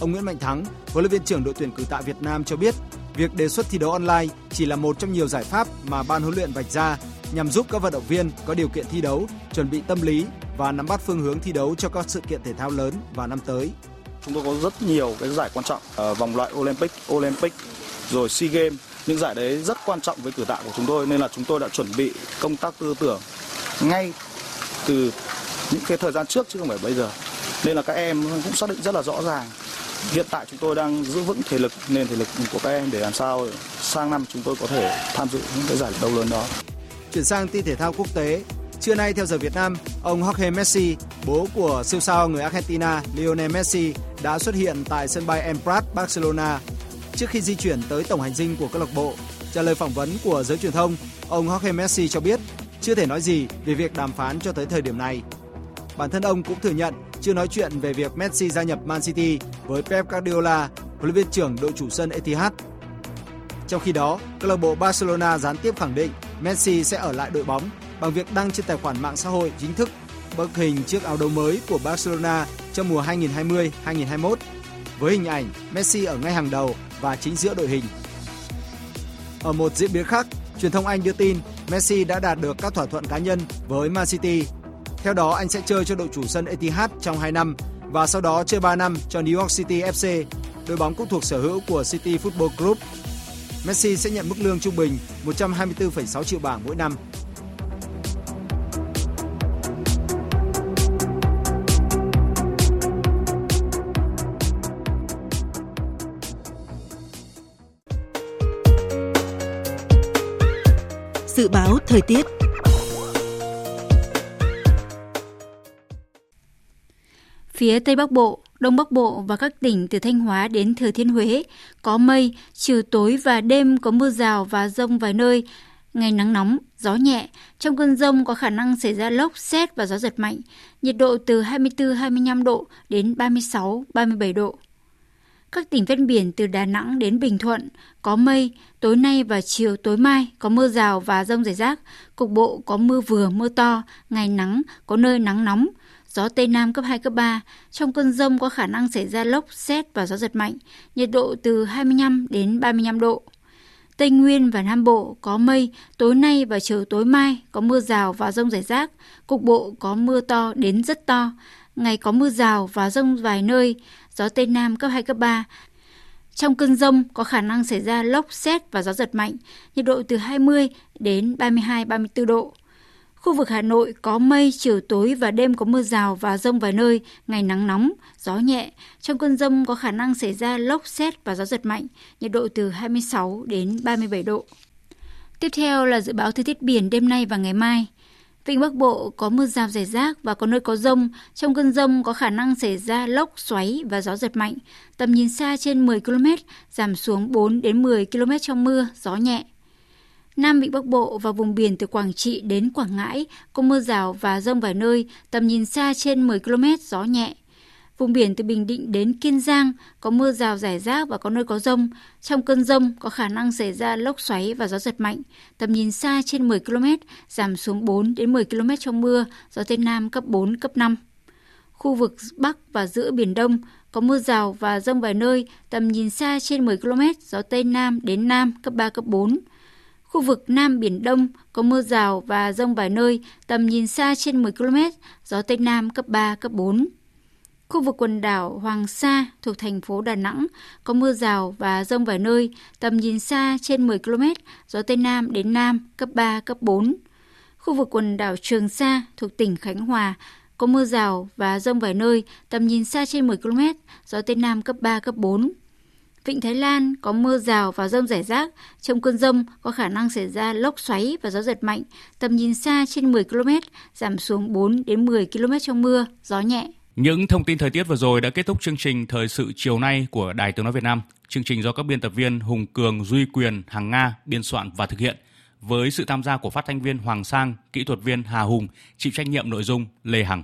Ông Nguyễn Mạnh Thắng, huấn luyện viên trưởng đội tuyển cử tạ Việt Nam cho biết, việc đề xuất thi đấu online chỉ là một trong nhiều giải pháp mà ban huấn luyện vạch ra nhằm giúp các vận động viên có điều kiện thi đấu, chuẩn bị tâm lý và nắm bắt phương hướng thi đấu cho các sự kiện thể thao lớn vào năm tới. Chúng tôi có rất nhiều cái giải quan trọng ở vòng loại Olympic, Olympic, rồi SEA Games. Những giải đấy rất quan trọng với cử tạ của chúng tôi nên là chúng tôi đã chuẩn bị công tác tư tưởng ngay từ những cái thời gian trước chứ không phải bây giờ. Nên là các em cũng xác định rất là rõ ràng hiện tại chúng tôi đang giữ vững thể lực nền thể lực của các em để làm sao sang năm chúng tôi có thể tham dự những cái giải đấu lớn đó. Chuyển sang tin thể thao quốc tế, trưa nay theo giờ Việt Nam, ông Jorge Messi, bố của siêu sao người Argentina Lionel Messi đã xuất hiện tại sân bay El Barcelona. Trước khi di chuyển tới tổng hành dinh của câu lạc bộ, trả lời phỏng vấn của giới truyền thông, ông Jorge Messi cho biết chưa thể nói gì về việc đàm phán cho tới thời điểm này. Bản thân ông cũng thừa nhận chưa nói chuyện về việc Messi gia nhập Man City với Pep Guardiola, huấn luyện viên trưởng đội chủ sân Etihad. Trong khi đó, câu lạc bộ Barcelona gián tiếp khẳng định Messi sẽ ở lại đội bóng bằng việc đăng trên tài khoản mạng xã hội chính thức bức hình chiếc áo đấu mới của Barcelona trong mùa 2020-2021 với hình ảnh Messi ở ngay hàng đầu và chính giữa đội hình. Ở một diễn biến khác, truyền thông Anh đưa tin Messi đã đạt được các thỏa thuận cá nhân với Man City. Theo đó, anh sẽ chơi cho đội chủ sân Etihad trong 2 năm và sau đó chơi 3 năm cho New York City FC, đội bóng cũng thuộc sở hữu của City Football Group Messi sẽ nhận mức lương trung bình 124,6 triệu bảng mỗi năm. Dự báo thời tiết Phía Tây Bắc Bộ, Đông Bắc Bộ và các tỉnh từ Thanh Hóa đến Thừa Thiên Huế có mây, chiều tối và đêm có mưa rào và rông vài nơi, ngày nắng nóng, gió nhẹ. Trong cơn rông có khả năng xảy ra lốc, xét và gió giật mạnh. Nhiệt độ từ 24-25 độ đến 36-37 độ. Các tỉnh ven biển từ Đà Nẵng đến Bình Thuận có mây, tối nay và chiều tối mai có mưa rào và rông rải rác, cục bộ có mưa vừa mưa to, ngày nắng, có nơi nắng nóng, gió Tây Nam cấp 2, cấp 3. Trong cơn rông có khả năng xảy ra lốc, xét và gió giật mạnh, nhiệt độ từ 25 đến 35 độ. Tây Nguyên và Nam Bộ có mây, tối nay và chiều tối mai có mưa rào và rông rải rác, cục bộ có mưa to đến rất to. Ngày có mưa rào và rông vài nơi, gió Tây Nam cấp 2, cấp 3. Trong cơn rông có khả năng xảy ra lốc, xét và gió giật mạnh, nhiệt độ từ 20 đến 32-34 độ. Khu vực Hà Nội có mây, chiều tối và đêm có mưa rào và rông vài nơi, ngày nắng nóng, gió nhẹ. Trong cơn rông có khả năng xảy ra lốc xét và gió giật mạnh, nhiệt độ từ 26 đến 37 độ. Tiếp theo là dự báo thời tiết biển đêm nay và ngày mai. Vịnh Bắc Bộ có mưa rào rải rác và có nơi có rông. Trong cơn rông có khả năng xảy ra lốc, xoáy và gió giật mạnh. Tầm nhìn xa trên 10 km, giảm xuống 4 đến 10 km trong mưa, gió nhẹ. Nam Vịnh Bắc Bộ và vùng biển từ Quảng Trị đến Quảng Ngãi có mưa rào và rông vài nơi, tầm nhìn xa trên 10 km, gió nhẹ. Vùng biển từ Bình Định đến Kiên Giang có mưa rào rải rác và có nơi có rông. Trong cơn rông có khả năng xảy ra lốc xoáy và gió giật mạnh. Tầm nhìn xa trên 10 km, giảm xuống 4 đến 10 km trong mưa, gió Tây Nam cấp 4, cấp 5. Khu vực Bắc và giữa Biển Đông có mưa rào và rông vài nơi, tầm nhìn xa trên 10 km, gió Tây Nam đến Nam cấp 3, cấp 4. Khu vực Nam Biển Đông có mưa rào và rông vài nơi, tầm nhìn xa trên 10 km, gió Tây Nam cấp 3, cấp 4. Khu vực quần đảo Hoàng Sa thuộc thành phố Đà Nẵng có mưa rào và rông vài nơi, tầm nhìn xa trên 10 km, gió Tây Nam đến Nam cấp 3, cấp 4. Khu vực quần đảo Trường Sa thuộc tỉnh Khánh Hòa có mưa rào và rông vài nơi, tầm nhìn xa trên 10 km, gió Tây Nam cấp 3, cấp 4. Vịnh Thái Lan có mưa rào và rông rải rác. Trong cơn rông có khả năng xảy ra lốc xoáy và gió giật mạnh. Tầm nhìn xa trên 10 km, giảm xuống 4 đến 10 km trong mưa, gió nhẹ. Những thông tin thời tiết vừa rồi đã kết thúc chương trình Thời sự chiều nay của Đài Tiếng Nói Việt Nam. Chương trình do các biên tập viên Hùng Cường, Duy Quyền, Hằng Nga biên soạn và thực hiện. Với sự tham gia của phát thanh viên Hoàng Sang, kỹ thuật viên Hà Hùng, chịu trách nhiệm nội dung Lê Hằng.